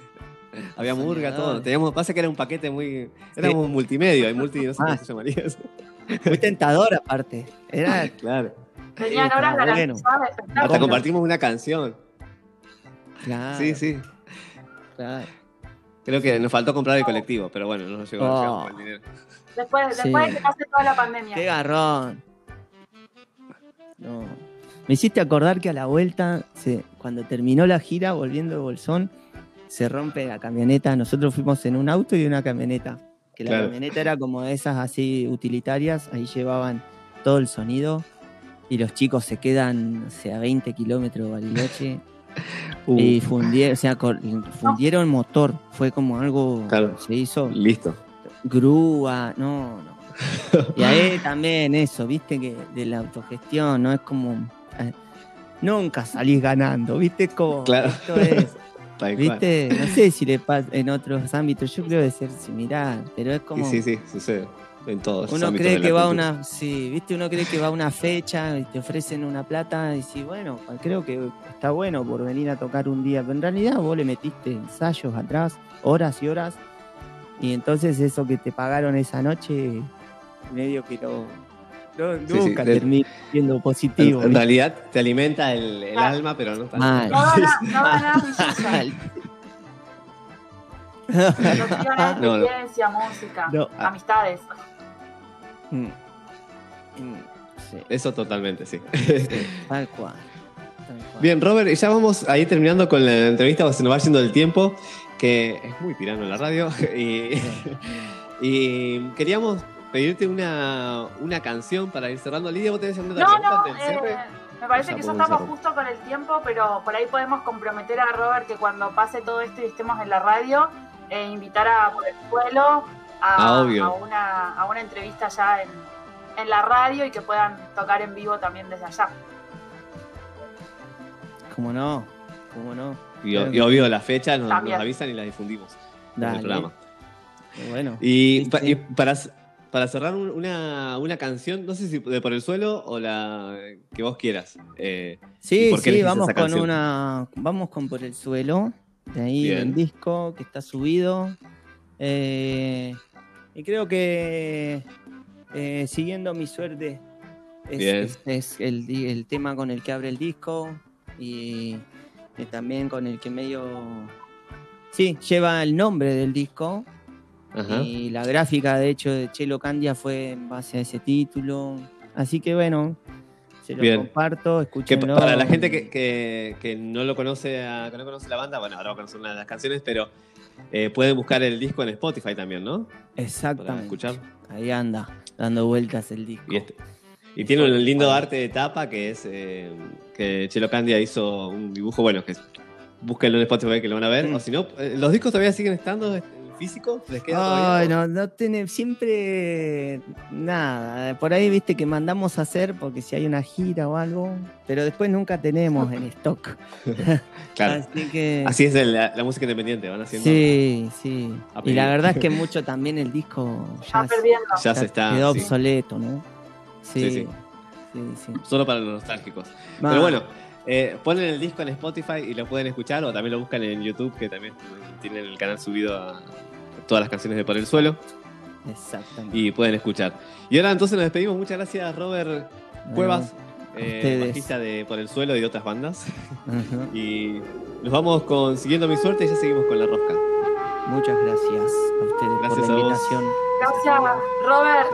había murga, todo. Teníamos, pasa que era un paquete muy. Era un multimedia, hay multi, no sé Ah. cómo se llamaría eso. Muy tentador aparte. Era, <laughs> Claro. Tenían Sí, horas bueno. garantizadas. Hasta compartimos una canción. claro, Sí, sí. claro. Creo que nos faltó comprar el colectivo, pero bueno, no nos llegó, Oh. el dinero. Después, Sí. después de que pase toda la pandemia. Qué garrón. No. Me hiciste acordar que a la vuelta, se- cuando terminó la gira, volviendo de Bolsón, se rompe la camioneta. Nosotros fuimos en un auto y una camioneta. Que la Claro. camioneta era como de esas así utilitarias, ahí llevaban todo el sonido. Y los chicos se quedan, o sea, a 20 kilómetros de Bariloche. <laughs> Uh, Y fundieron, o sea, fundieron motor. Fue como algo Claro. se hizo listo. Grúa, no, no. Y ahí <laughs> también eso, viste que de la autogestión, ¿no? Es como. eh, nunca salís ganando, viste como. Claro. Esto es. <laughs> Viste, no sé si le pasa en otros ámbitos, yo creo de ser similar, pero es como. sí, sí, sucede. En todos. Uno cree que va cultura. una, sí, viste, uno cree que va a una fecha y te ofrecen una plata y sí, bueno, pues creo que está bueno por venir a tocar un día, pero en realidad vos le metiste ensayos atrás, horas y horas, y entonces eso que te pagaron esa noche, medio que no, no- Sí, sí, nunca de- termina siendo positivo. En, en realidad te alimenta el, el alma, pero no tanto. Mal. No no. Lo <laughs> <laughs> música, No. amistades. Sí, Eso totalmente, sí. <laughs> tal cual. tal cual. Bien, Robert, y ya vamos a ir terminando con la entrevista, se nos va yendo el tiempo, que es muy tirano en la radio. <laughs> Y, y queríamos pedirte una, una canción para ir cerrando. Lidia, ¿vos tenés alguna No, pregunta no, antes del cierre? eh, me parece que ya estamos justo con el tiempo, pero por ahí podemos comprometer a Robert que cuando pase todo esto y estemos en la radio, eh, invitar a Por el Suelo a, Ah, obvio. a una, a una entrevista ya en, en la radio y que puedan tocar en vivo también desde allá. ¿Cómo no? ¿Cómo no? Y, y obvio, la fecha nos, avisan y la difundimos en el Dale. programa. Bueno. Y, Sí, pa- sí. y para, para cerrar un- una, una canción, no sé si de Por el Suelo o la que vos quieras. eh, ¿Y Sí, sí, vamos con canción? una. Vamos con Por el Suelo. De ahí Bien. el disco que está subido. Eh, y creo que eh, siguiendo mi suerte es, es- es el, el tema con el que abre el disco. Y, y también con el que medio. Sí, lleva el nombre del disco. Ajá. Y la gráfica, de hecho, de Chelo Candia fue en base a ese título. Así que bueno, se lo Bien. comparto, escúchenlo. pa- para la gente que, que- que no lo conoce, a- que no conoce la banda, bueno, ahora va a conocer una de las canciones, pero eh, pueden buscar el disco en Spotify también, ¿no? Para Exactamente. escuchar. Ahí anda, dando vueltas el disco. Y, este- y tiene un lindo arte de tapa que es eh, que Chelo Candia hizo un dibujo, bueno, que búsquenlo en Spotify que lo van a ver. Mm. O si no, eh, los discos todavía siguen estando en físico, les queda Ay, todavía. no, no tiene siempre nada. Por ahí viste que mandamos a hacer porque si hay una gira o algo, pero después nunca tenemos en stock. <laughs> Claro. Así que. Así es el- la, la música independiente, van haciendo. Sí, sí. a Y la verdad es que <laughs> mucho también el disco Está ya, perdiendo. Ya se está. quedó sí, obsoleto, ¿no? Sí, Sí, sí. Sí. sí, solo para los nostálgicos. Pero bueno, eh, ponen el disco en Spotify y lo pueden escuchar o también lo buscan en YouTube, que también tienen el canal subido a todas las canciones de Por el Suelo Exactamente. y pueden escuchar. Y ahora entonces nos despedimos. Muchas gracias, Robert Cuevas, a eh, bajista de Por el Suelo y de otras bandas. Y nos vamos con Siguiendo mi suerte y ya seguimos con la rosca. Muchas gracias a ustedes Gracias por a la vos. invitación. Gracias, Robert.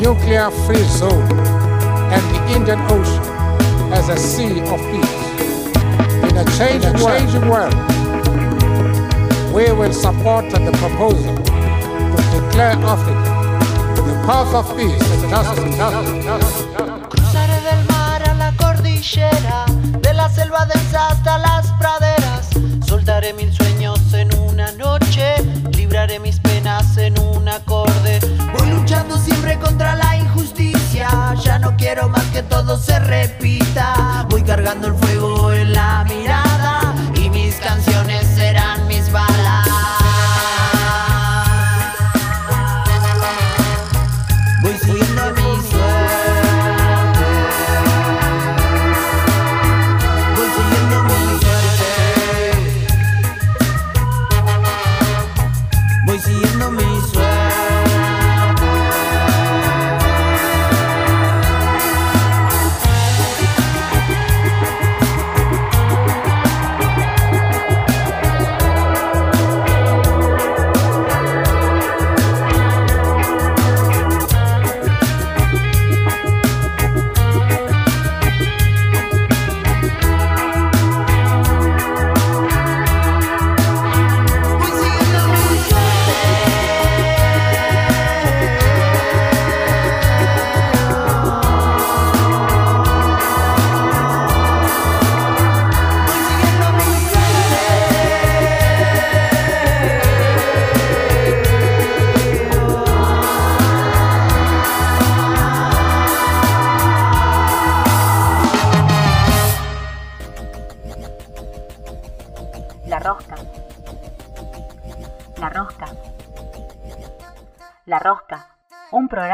As a nuclear free zone and the Indian Ocean as a sea of peace, in a changing, changing world, we will support the proposal to declare Africa the path of peace and justice. justice, justice, justice. Cruzaré del mar a la cordillera, de la selva densa hasta las praderas. Soltaré mil sueños en una noche, libraré mis penas en un acorde. Voy luchando siempre contra la injusticia, ya no quiero más que todo se repita. Voy cargando el fuego en la mirada y mis canciones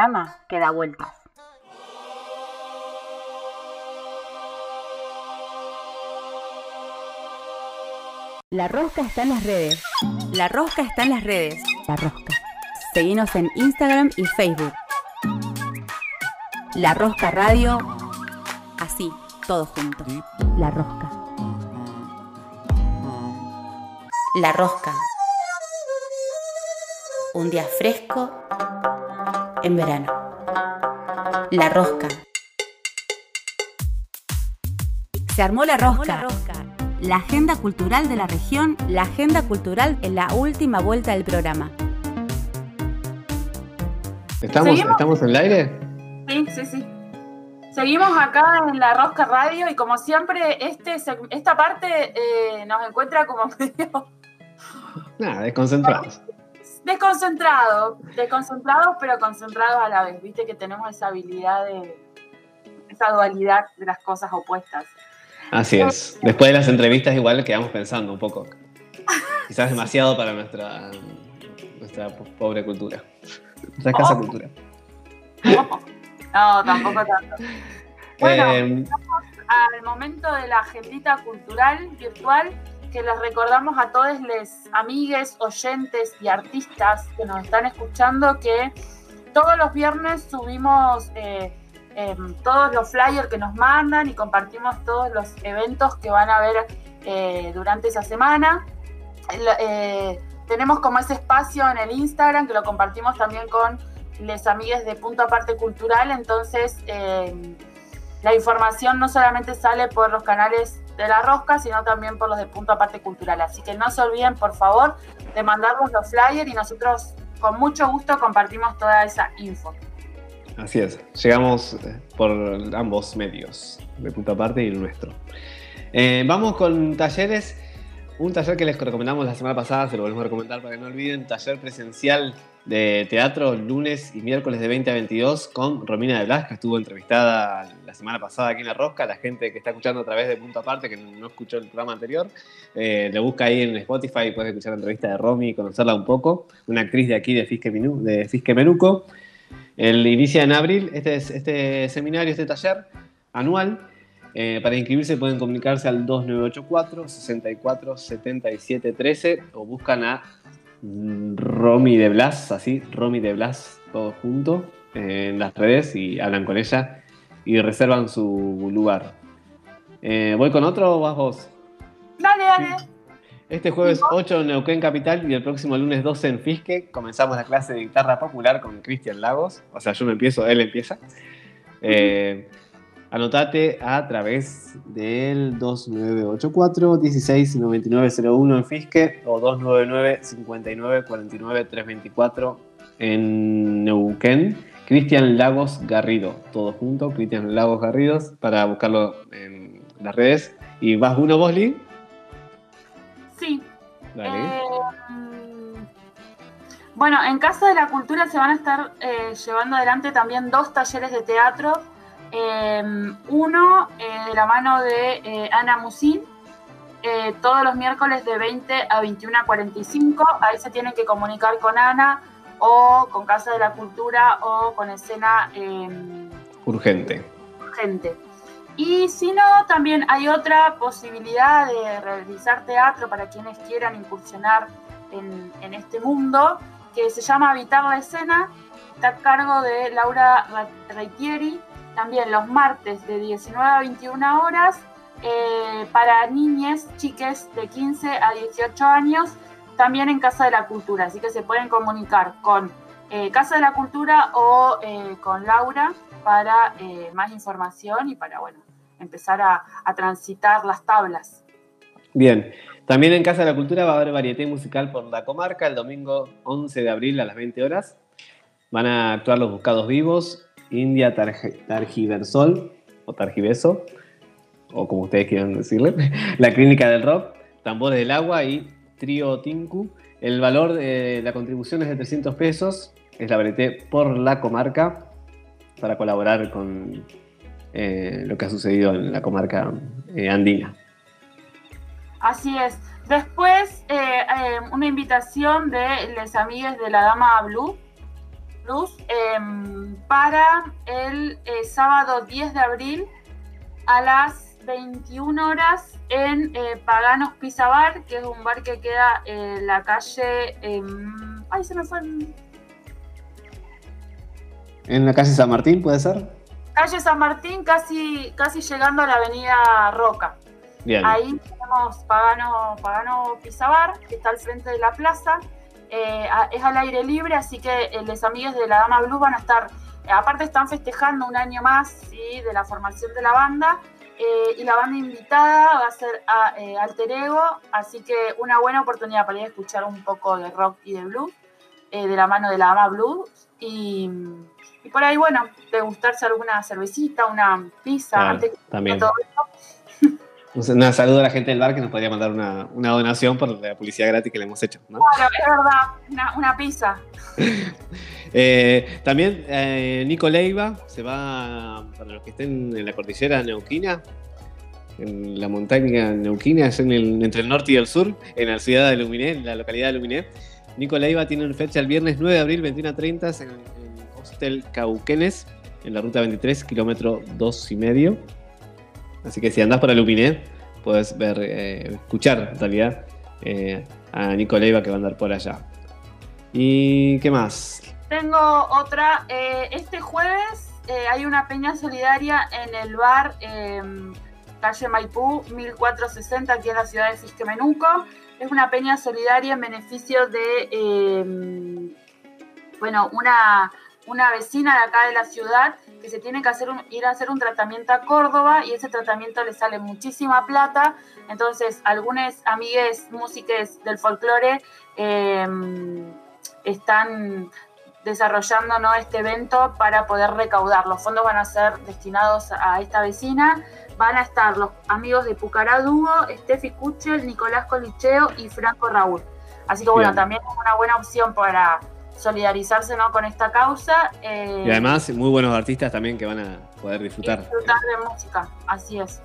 programa que da vueltas. La rosca está en las redes. La rosca está en las redes. La rosca. Seguinos en Instagram y Facebook. La Rosca Radio. Así, todo junto. La Rosca. La Rosca. Un día fresco en verano. La Rosca. Se armó la rosca. La agenda cultural de la región, la agenda cultural en la última vuelta del programa. ¿Estamos, ¿Seguimos? ¿Estamos en el aire? Sí, sí, sí. Seguimos acá en la Rosca Radio y como siempre, este, esta parte eh, nos encuentra como <laughs> medio Nada, desconcentrados. Desconcentrados, desconcentrados pero concentrados a la vez. Viste que tenemos esa habilidad de, esa dualidad de las cosas opuestas. Así es. Después de las entrevistas igual quedamos pensando un poco. Quizás demasiado para nuestra, nuestra pobre cultura. Nuestra escasa Oh. cultura. No, tampoco tanto. Bueno, Eh, al momento de la agendita cultural virtual que les recordamos a todos los amigues, oyentes y artistas que nos están escuchando que todos los viernes subimos eh, em, todos los flyers que nos mandan y compartimos todos los eventos que van a haber eh, durante esa semana. Eh, tenemos como ese espacio en el Instagram que lo compartimos también con les amigues de Punto Aparte Cultural, entonces eh, la información no solamente sale por los canales de La Rosca, sino también por los de Punto Aparte Cultural. Así que no se olviden, por favor, de mandarnos los flyers y nosotros con mucho gusto compartimos toda esa info. Así es, llegamos eh, por ambos medios, de punto aparte y el nuestro. Eh, vamos con talleres, un taller que les recomendamos la semana pasada, se lo volvemos a recomendar para que no olviden, taller presencial de teatro lunes y miércoles de 20 a 22 con Romina de Blas, que estuvo entrevistada la semana pasada aquí en La Rosca. La gente que está escuchando a través de Punto Aparte, que no escuchó el programa anterior, eh, busca ahí en Spotify y puede escuchar la entrevista de Romy y conocerla un poco. Una actriz de aquí de Fisque, de Fisque Menuco. El inicia en abril este, es- este seminario, este taller anual. Eh, para inscribirse pueden comunicarse al 2984 64 77 13 o buscan a Romy de Blas, así, Romy de Blas, todo junto eh, en las redes y hablan con ella y reservan su lugar. Eh, ¿Voy con otro o vas vos? Dale, dale. Este jueves 8 en Neuquén Capital y el próximo lunes 12 en Fisque comenzamos la clase de guitarra popular con Cristian Lagos. O sea, yo no empiezo, él empieza. Eh, anotate a través del 2984 169901 en Fisque o 299 59 49 324 en Neuquén. Cristian Lagos Garrido, todo junto, Cristian Lagos Garridos, para buscarlo en las redes. ¿Y vas uno, vos, Lee? Sí. Dale. Eh, bueno, en Casa de la Cultura se van a estar eh, llevando adelante también dos talleres de teatro. Eh, uno eh, de la mano de eh, Ana Musín, eh, todos los miércoles de 20 a 21 a 45. Ahí se tienen que comunicar con Ana o con Casa de la Cultura o con escena eh, Urgente. urgente. Y si no, también hay otra posibilidad de realizar teatro para quienes quieran incursionar en, en este mundo, que se llama Habitar la Escena. Está a cargo de Laura Ra- Reitieri, también los martes de 19 a 21 horas, eh, para niñas, chiques de 15 a 18 años, también en Casa de la Cultura. Así que se pueden comunicar con eh, Casa de la Cultura o eh, con Laura para más información y para, bueno, empezar a, a transitar las tablas. Bien. También en Casa de la Cultura va a haber varieté musical por la comarca el domingo 11 de abril a las 20 horas. Van a actuar Los Buscados Vivos, India Targiversol o Targiverso, o como ustedes quieran decirle, <laughs> La Clínica del Rock, Tambores del Agua y Trío Tinku. El valor de la contribución es de 300 pesos. Es la varieté por la comarca para colaborar con eh, lo que ha sucedido en la comarca eh, andina. Así es. Después, eh, una invitación de les amigues de la Dama Blue, Em, para el eh, sábado 10 de abril a las 21 horas en eh, Paganos Pizza Bar, que es un bar que queda en la calle. em, ay, se me fue. el- En la calle San Martín, ¿puede ser? Calle San Martín, casi, casi llegando a la avenida Roca. Bien. Ahí tenemos Pagano, Pagano Pizza Bar, que está al frente de la plaza. Eh, es al aire libre, así que eh, los amigos de la Dama Blue van a estar, eh, aparte están festejando un año más ¿sí? de la formación de la banda. eh, y la banda invitada va a ser a, eh, Alter Ego, así que una buena oportunidad para ir a escuchar un poco de rock y de blues, eh, de la mano de la Dama Blue. Y, y por ahí, bueno, degustarse alguna cervecita, una pizza, Claro, antes que también. todo esto. Un un saludo a la gente del bar que nos podría mandar una, una donación por la publicidad gratis que le hemos hecho. ¿no? Claro, es verdad, una, una pizza. <laughs> Eh, también eh, Nico Leiva se va, para los que estén en la cordillera neuquina, en la montaña neuquina, es en el- entre el norte y el sur, en la ciudad de Luminé, en la localidad de Luminé. Nico Leiva tiene una fecha el viernes 9 de abril, 21 a 30, en el en Hostel Cauquenes, en la ruta 23, kilómetro 2 y medio. Así que si andás para Luminé, puedes ver, eh, escuchar en realidad eh, a Nico Leiva que va a andar por allá. ¿Y qué más? Tengo otra. eh, este jueves hay una peña solidaria en el bar eh, calle Maipú 1460 aquí en la ciudad de Fisquemenuco. Es una peña solidaria en beneficio de eh, bueno, una, una vecina de acá de la ciudad que se tiene que hacer un- ir a hacer un tratamiento a Córdoba y ese tratamiento le sale muchísima plata. Entonces, algunos amigues músicos del folclore eh, están desarrollando ¿no? este evento para poder recaudar. Los fondos van a ser destinados a esta vecina. Van a estar los amigos de Pucará Dúo, Steffi Kuchel, Nicolás Colicheo y Franco Raúl. Así que bueno, Bien. también es una buena opción para, solidarizarse ¿no? con esta causa. eh, Y además, muy buenos artistas también que van a poder disfrutar. disfrutar de música, así es.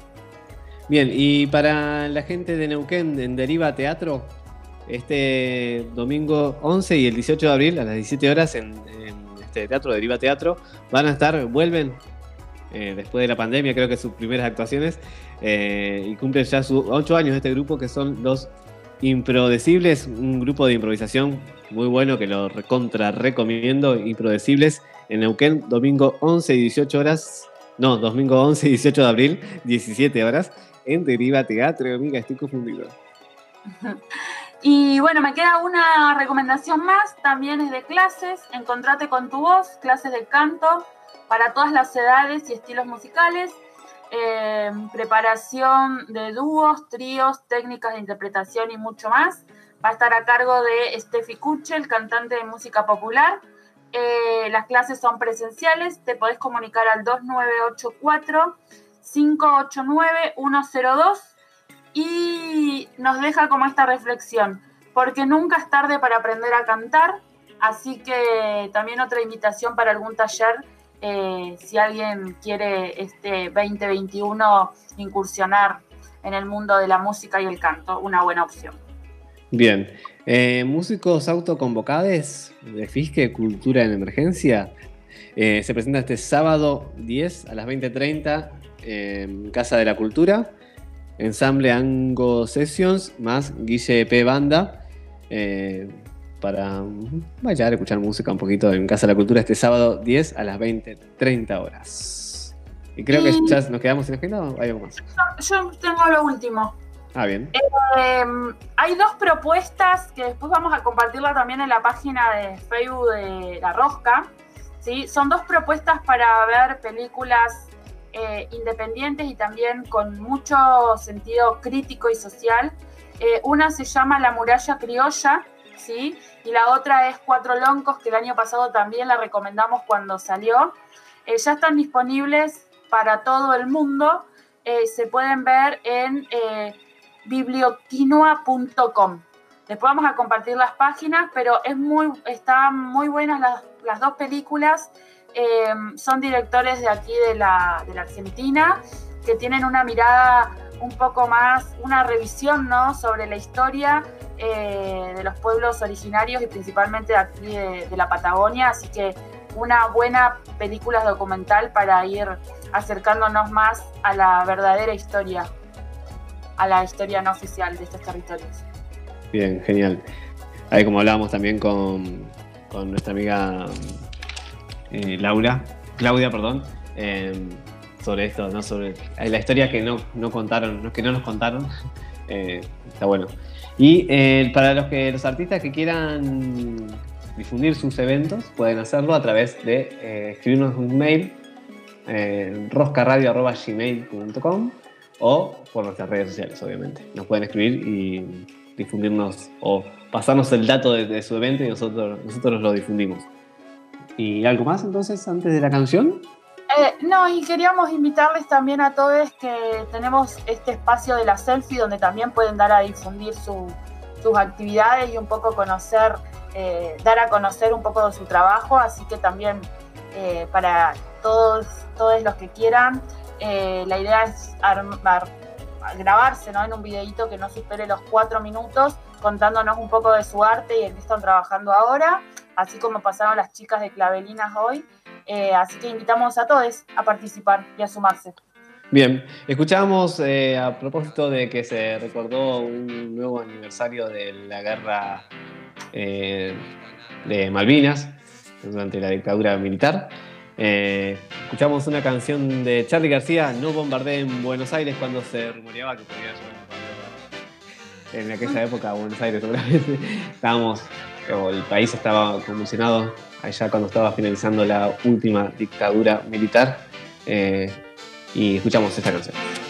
Bien, y para la gente de Neuquén en Deriva Teatro, este domingo 11 y el 18 de abril a las 17 horas en, en este teatro, Deriva Teatro, van a estar, vuelven eh, después de la pandemia, creo que sus primeras actuaciones, eh, y cumplen ya sus 8 años este grupo que son los Improdecibles, un grupo de improvisación muy bueno que lo recontra recomiendo, Improdecibles, en Neuquén, domingo 11 y 18 horas, no, domingo 11 y 18 de abril, 17 horas, en Deriva Teatro, amiga, estoy confundido. <laughs> Y bueno, me queda una recomendación más, también es de clases, Encontrate con tu voz, clases de canto para todas las edades y estilos musicales, eh, preparación de dúos, tríos, técnicas de interpretación y mucho más. Va a estar a cargo de Steffi Kuchel, cantante de música popular. Eh, las clases son presenciales, te podés comunicar al 2984 589 102 y nos deja como esta reflexión, porque nunca es tarde para aprender a cantar, así que también otra invitación para algún taller, eh, si alguien quiere este 2021 incursionar en el mundo de la música y el canto, una buena opción. Bien, eh, músicos autoconvocados de Fisque Cultura en Emergencia eh, se presenta este sábado 10 a las 20.30 en Casa de la Cultura. Ensamble Ango Sessions más Guille P. Banda para a escuchar música un poquito en Casa de la Cultura este sábado 10 a las 20.30 horas. Y creo que ya nos quedamos sin agenda o hay algo más. Yo tengo lo último. Ah, bien. Eh, hay dos propuestas que después vamos a compartirla también en la página de Facebook de La Rosca. ¿sí? Son dos propuestas para ver películas eh, independientes y también con mucho sentido crítico y social. Eh, una se llama La muralla criolla, ¿sí? Y la otra es Cuatro Loncos, que el año pasado también la recomendamos cuando salió. Eh, ya están disponibles para todo el mundo. Eh, se pueden ver en eh. Después vamos a compartir las páginas, pero es muy, están muy buenas las, las dos películas. Eh, son directores de aquí de la, de la Argentina que tienen una mirada un poco más, una revisión ¿no? sobre la historia eh, de los pueblos originarios y principalmente de aquí de, la Patagonia. Así que una buena película documental para ir acercándonos más a la verdadera historia, a la historia no oficial de estos territorios. Bien, genial. Ahí como hablábamos también con, con nuestra amiga eh, Laura, Claudia, perdón, eh, sobre esto, ¿no? Sobre la historia que no, no contaron, que no nos contaron. <laughs> Eh, está bueno. Y eh, para los que los artistas que quieran difundir sus eventos, pueden hacerlo a través de eh, escribirnos un mail eh, roscaradio.gmail.com o por nuestras redes sociales, obviamente. Nos pueden escribir y difundirnos o pasarnos el dato de, de su evento y nosotros, nosotros lo difundimos. ¿Y algo más entonces antes de la canción? Eh, no, y queríamos invitarles también a todos que tenemos este espacio de la selfie donde también pueden dar a difundir su- sus actividades y un poco conocer, eh, dar a conocer un poco de su trabajo, así que también eh, para todos, todos los que quieran, eh, la idea es armar, grabarse ¿no? en un videíto que no supere los cuatro minutos contándonos un poco de su arte y en qué están trabajando ahora, así como pasaron las chicas de Clavelinas hoy. Eh, así que invitamos a todos a participar y a sumarse. Bien, escuchábamos eh, a propósito de que se recordó un nuevo aniversario de la guerra eh, de Malvinas durante la dictadura militar. Escuchamos una canción de Charlie García, No bombardé en Buenos Aires, cuando se rumoreaba que podía bombardeo en aquella época, Buenos Aires seguramente. Estábamos, el país estaba convulsionado allá cuando estaba finalizando la última dictadura militar. Eh, y escuchamos esta canción.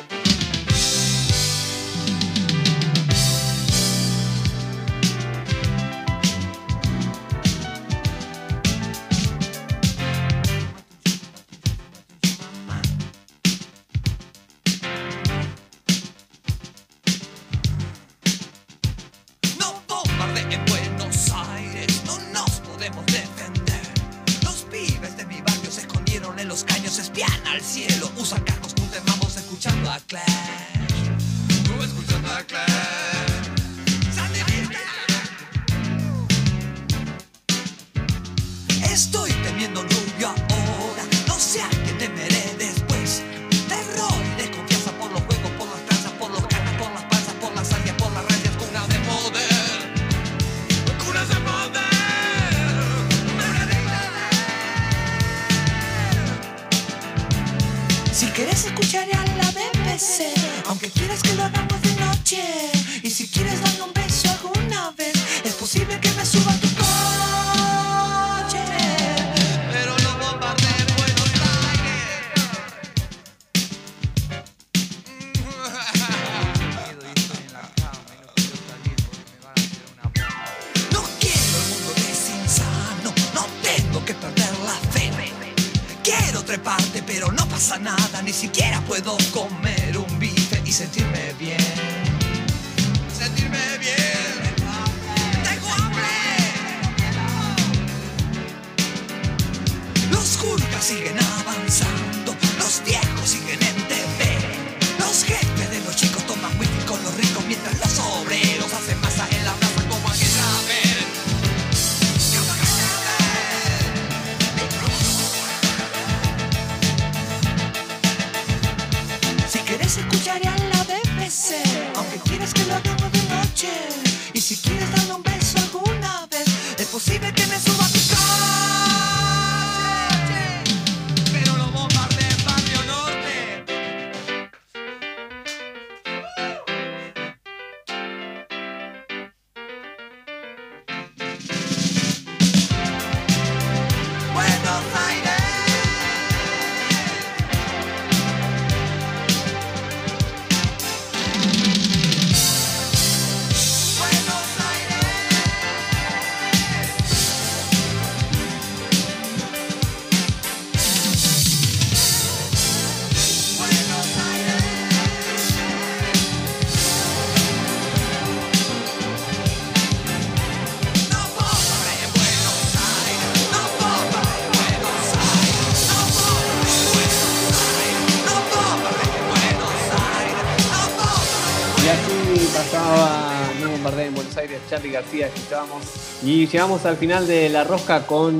Pasaba No Bombardé en Buenos Aires, Charlie García, escuchábamos. Y llegamos al final de la rosca con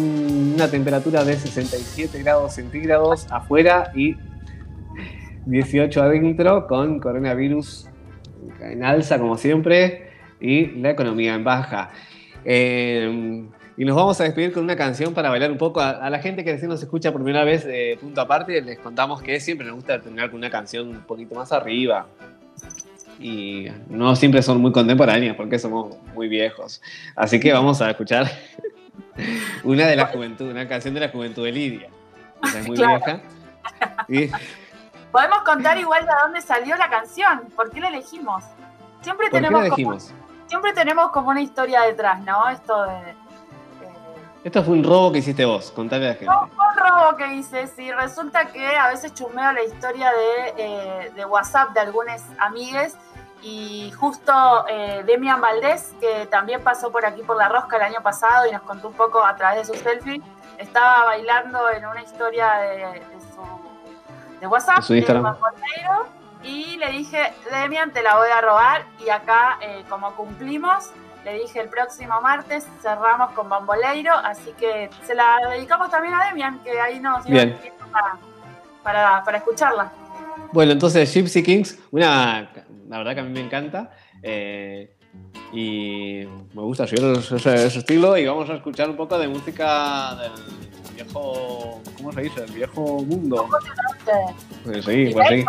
una temperatura de 67 grados centígrados afuera y 18 adentro, con coronavirus en alza como siempre y la economía en baja. Eh, y nos vamos a despedir con una canción para bailar un poco. A, la gente que recién nos escucha por primera vez de punto aparte, les contamos que siempre nos gusta terminar con una canción un poquito más arriba. Y no siempre son muy contemporáneas porque somos muy viejos. Así que vamos a escuchar <laughs> una de la juventud, una canción de la juventud de Lidia. Esa es muy Claro. vieja. Y Podemos contar igual de dónde salió la canción, por qué la elegimos. Siempre ¿Por qué tenemos como, siempre tenemos como una historia detrás, ¿no? Esto de Esto fue un robo que hiciste vos, contale a la gente. un robo que hice, sí, resulta que a veces chumeo la historia de, eh, de WhatsApp de algunos amigues y justo eh, Demian Valdés, que también pasó por aquí por la rosca el año pasado y nos contó un poco a través de su selfie, estaba bailando en una historia de, de su de WhatsApp De su Instagram. Y le dije, Demian, te la voy a robar y acá eh, como cumplimos, le dije el próximo martes cerramos con Bamboleiro, así que se la dedicamos también a Demian, que ahí nos Bien. para, para, para escucharla. Bueno, entonces Gypsy Kings, una, la verdad que a mí me encanta. eh, y me gusta seguir ese, ese estilo. Y vamos a escuchar un poco de música del viejo. ¿Cómo se dice? El viejo mundo. Pues sí, pues sí. de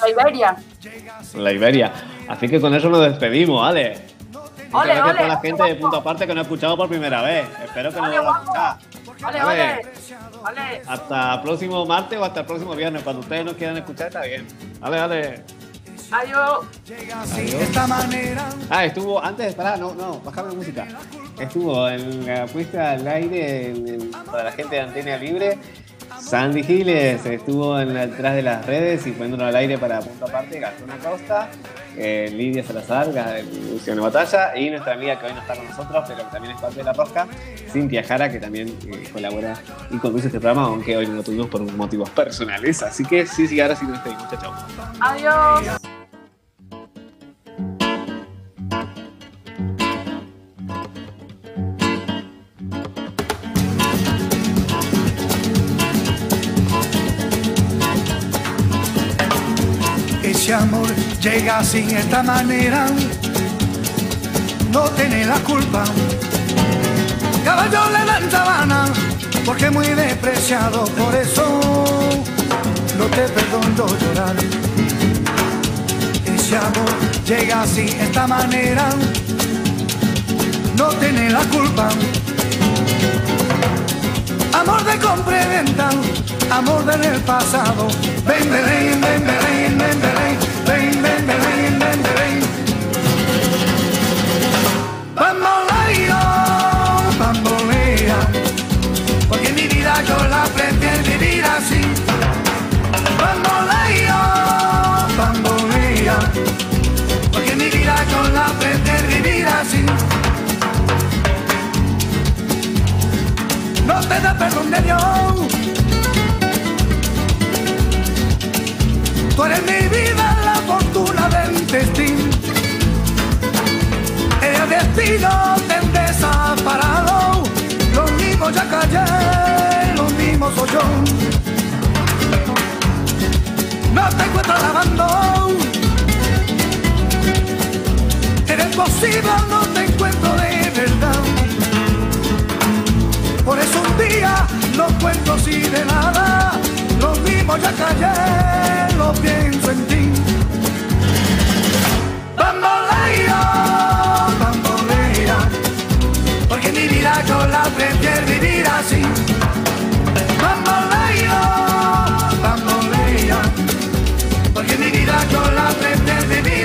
la Iberia. La Iberia. Así que con eso nos despedimos, ¿vale? Muchas Ole, gracias a ole, toda la gente de punto aparte que no ha escuchado por primera vez. Espero que nos vuelvan a escuchar. Ole, Vale. ole, ole. Hasta el próximo martes o hasta el próximo viernes. Cuando ustedes nos quieran escuchar, está bien. Vale, vale. Adiós. Ah, estuvo antes, pará, no, no, bajame la música. Estuvo en la puesta al aire para la gente de Antena Libre Sandy Giles estuvo detrás de las redes y poniéndolo al aire para punto aparte, Gastón Acosta, eh, Lidia Salazar, Luciano Batalla y nuestra amiga que hoy no está con nosotros, pero que también es parte de la rosca, Cintia Jara, que también eh, colabora y conduce este programa, aunque hoy no lo tuvimos por motivos personales. Así que sí, sí, ahora sí nos despedimos. Chao, chao. Adiós. amor llega sin esta manera, no tiene la culpa. Caballo le dan sabana, porque muy despreciado, por eso no te perdono llorar. Ese amor llega sin esta manera, no tiene la culpa. Amor de compra y venta, amor del pasado, ven, ven, ven, ven. Perdón de Dios. Tú eres mi vida, la fortuna del destino. El destino te desaparado. Lo mismo ya callé, lo mismo soy yo. No te encuentro lavando. Eres posible, no te encuentro de verdad. Por eso un día no cuento así de nada. Lo mismo ya callé, lo pienso en ti. Bambolea, bambolea, porque mi vida yo la prefiero vivir así. Bambolea, bambolea, porque mi vida yo la prefiero vivir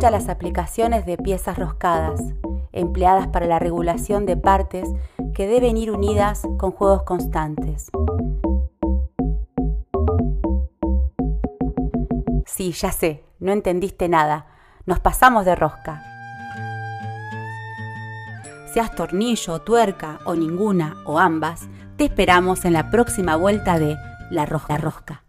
las aplicaciones de piezas roscadas, empleadas para la regulación de partes que deben ir unidas con juegos constantes. Sí, ya sé, no entendiste nada. Nos pasamos de rosca. Seas tornillo, tuerca o ninguna o ambas, te esperamos en la próxima vuelta de La Rosca Rosca.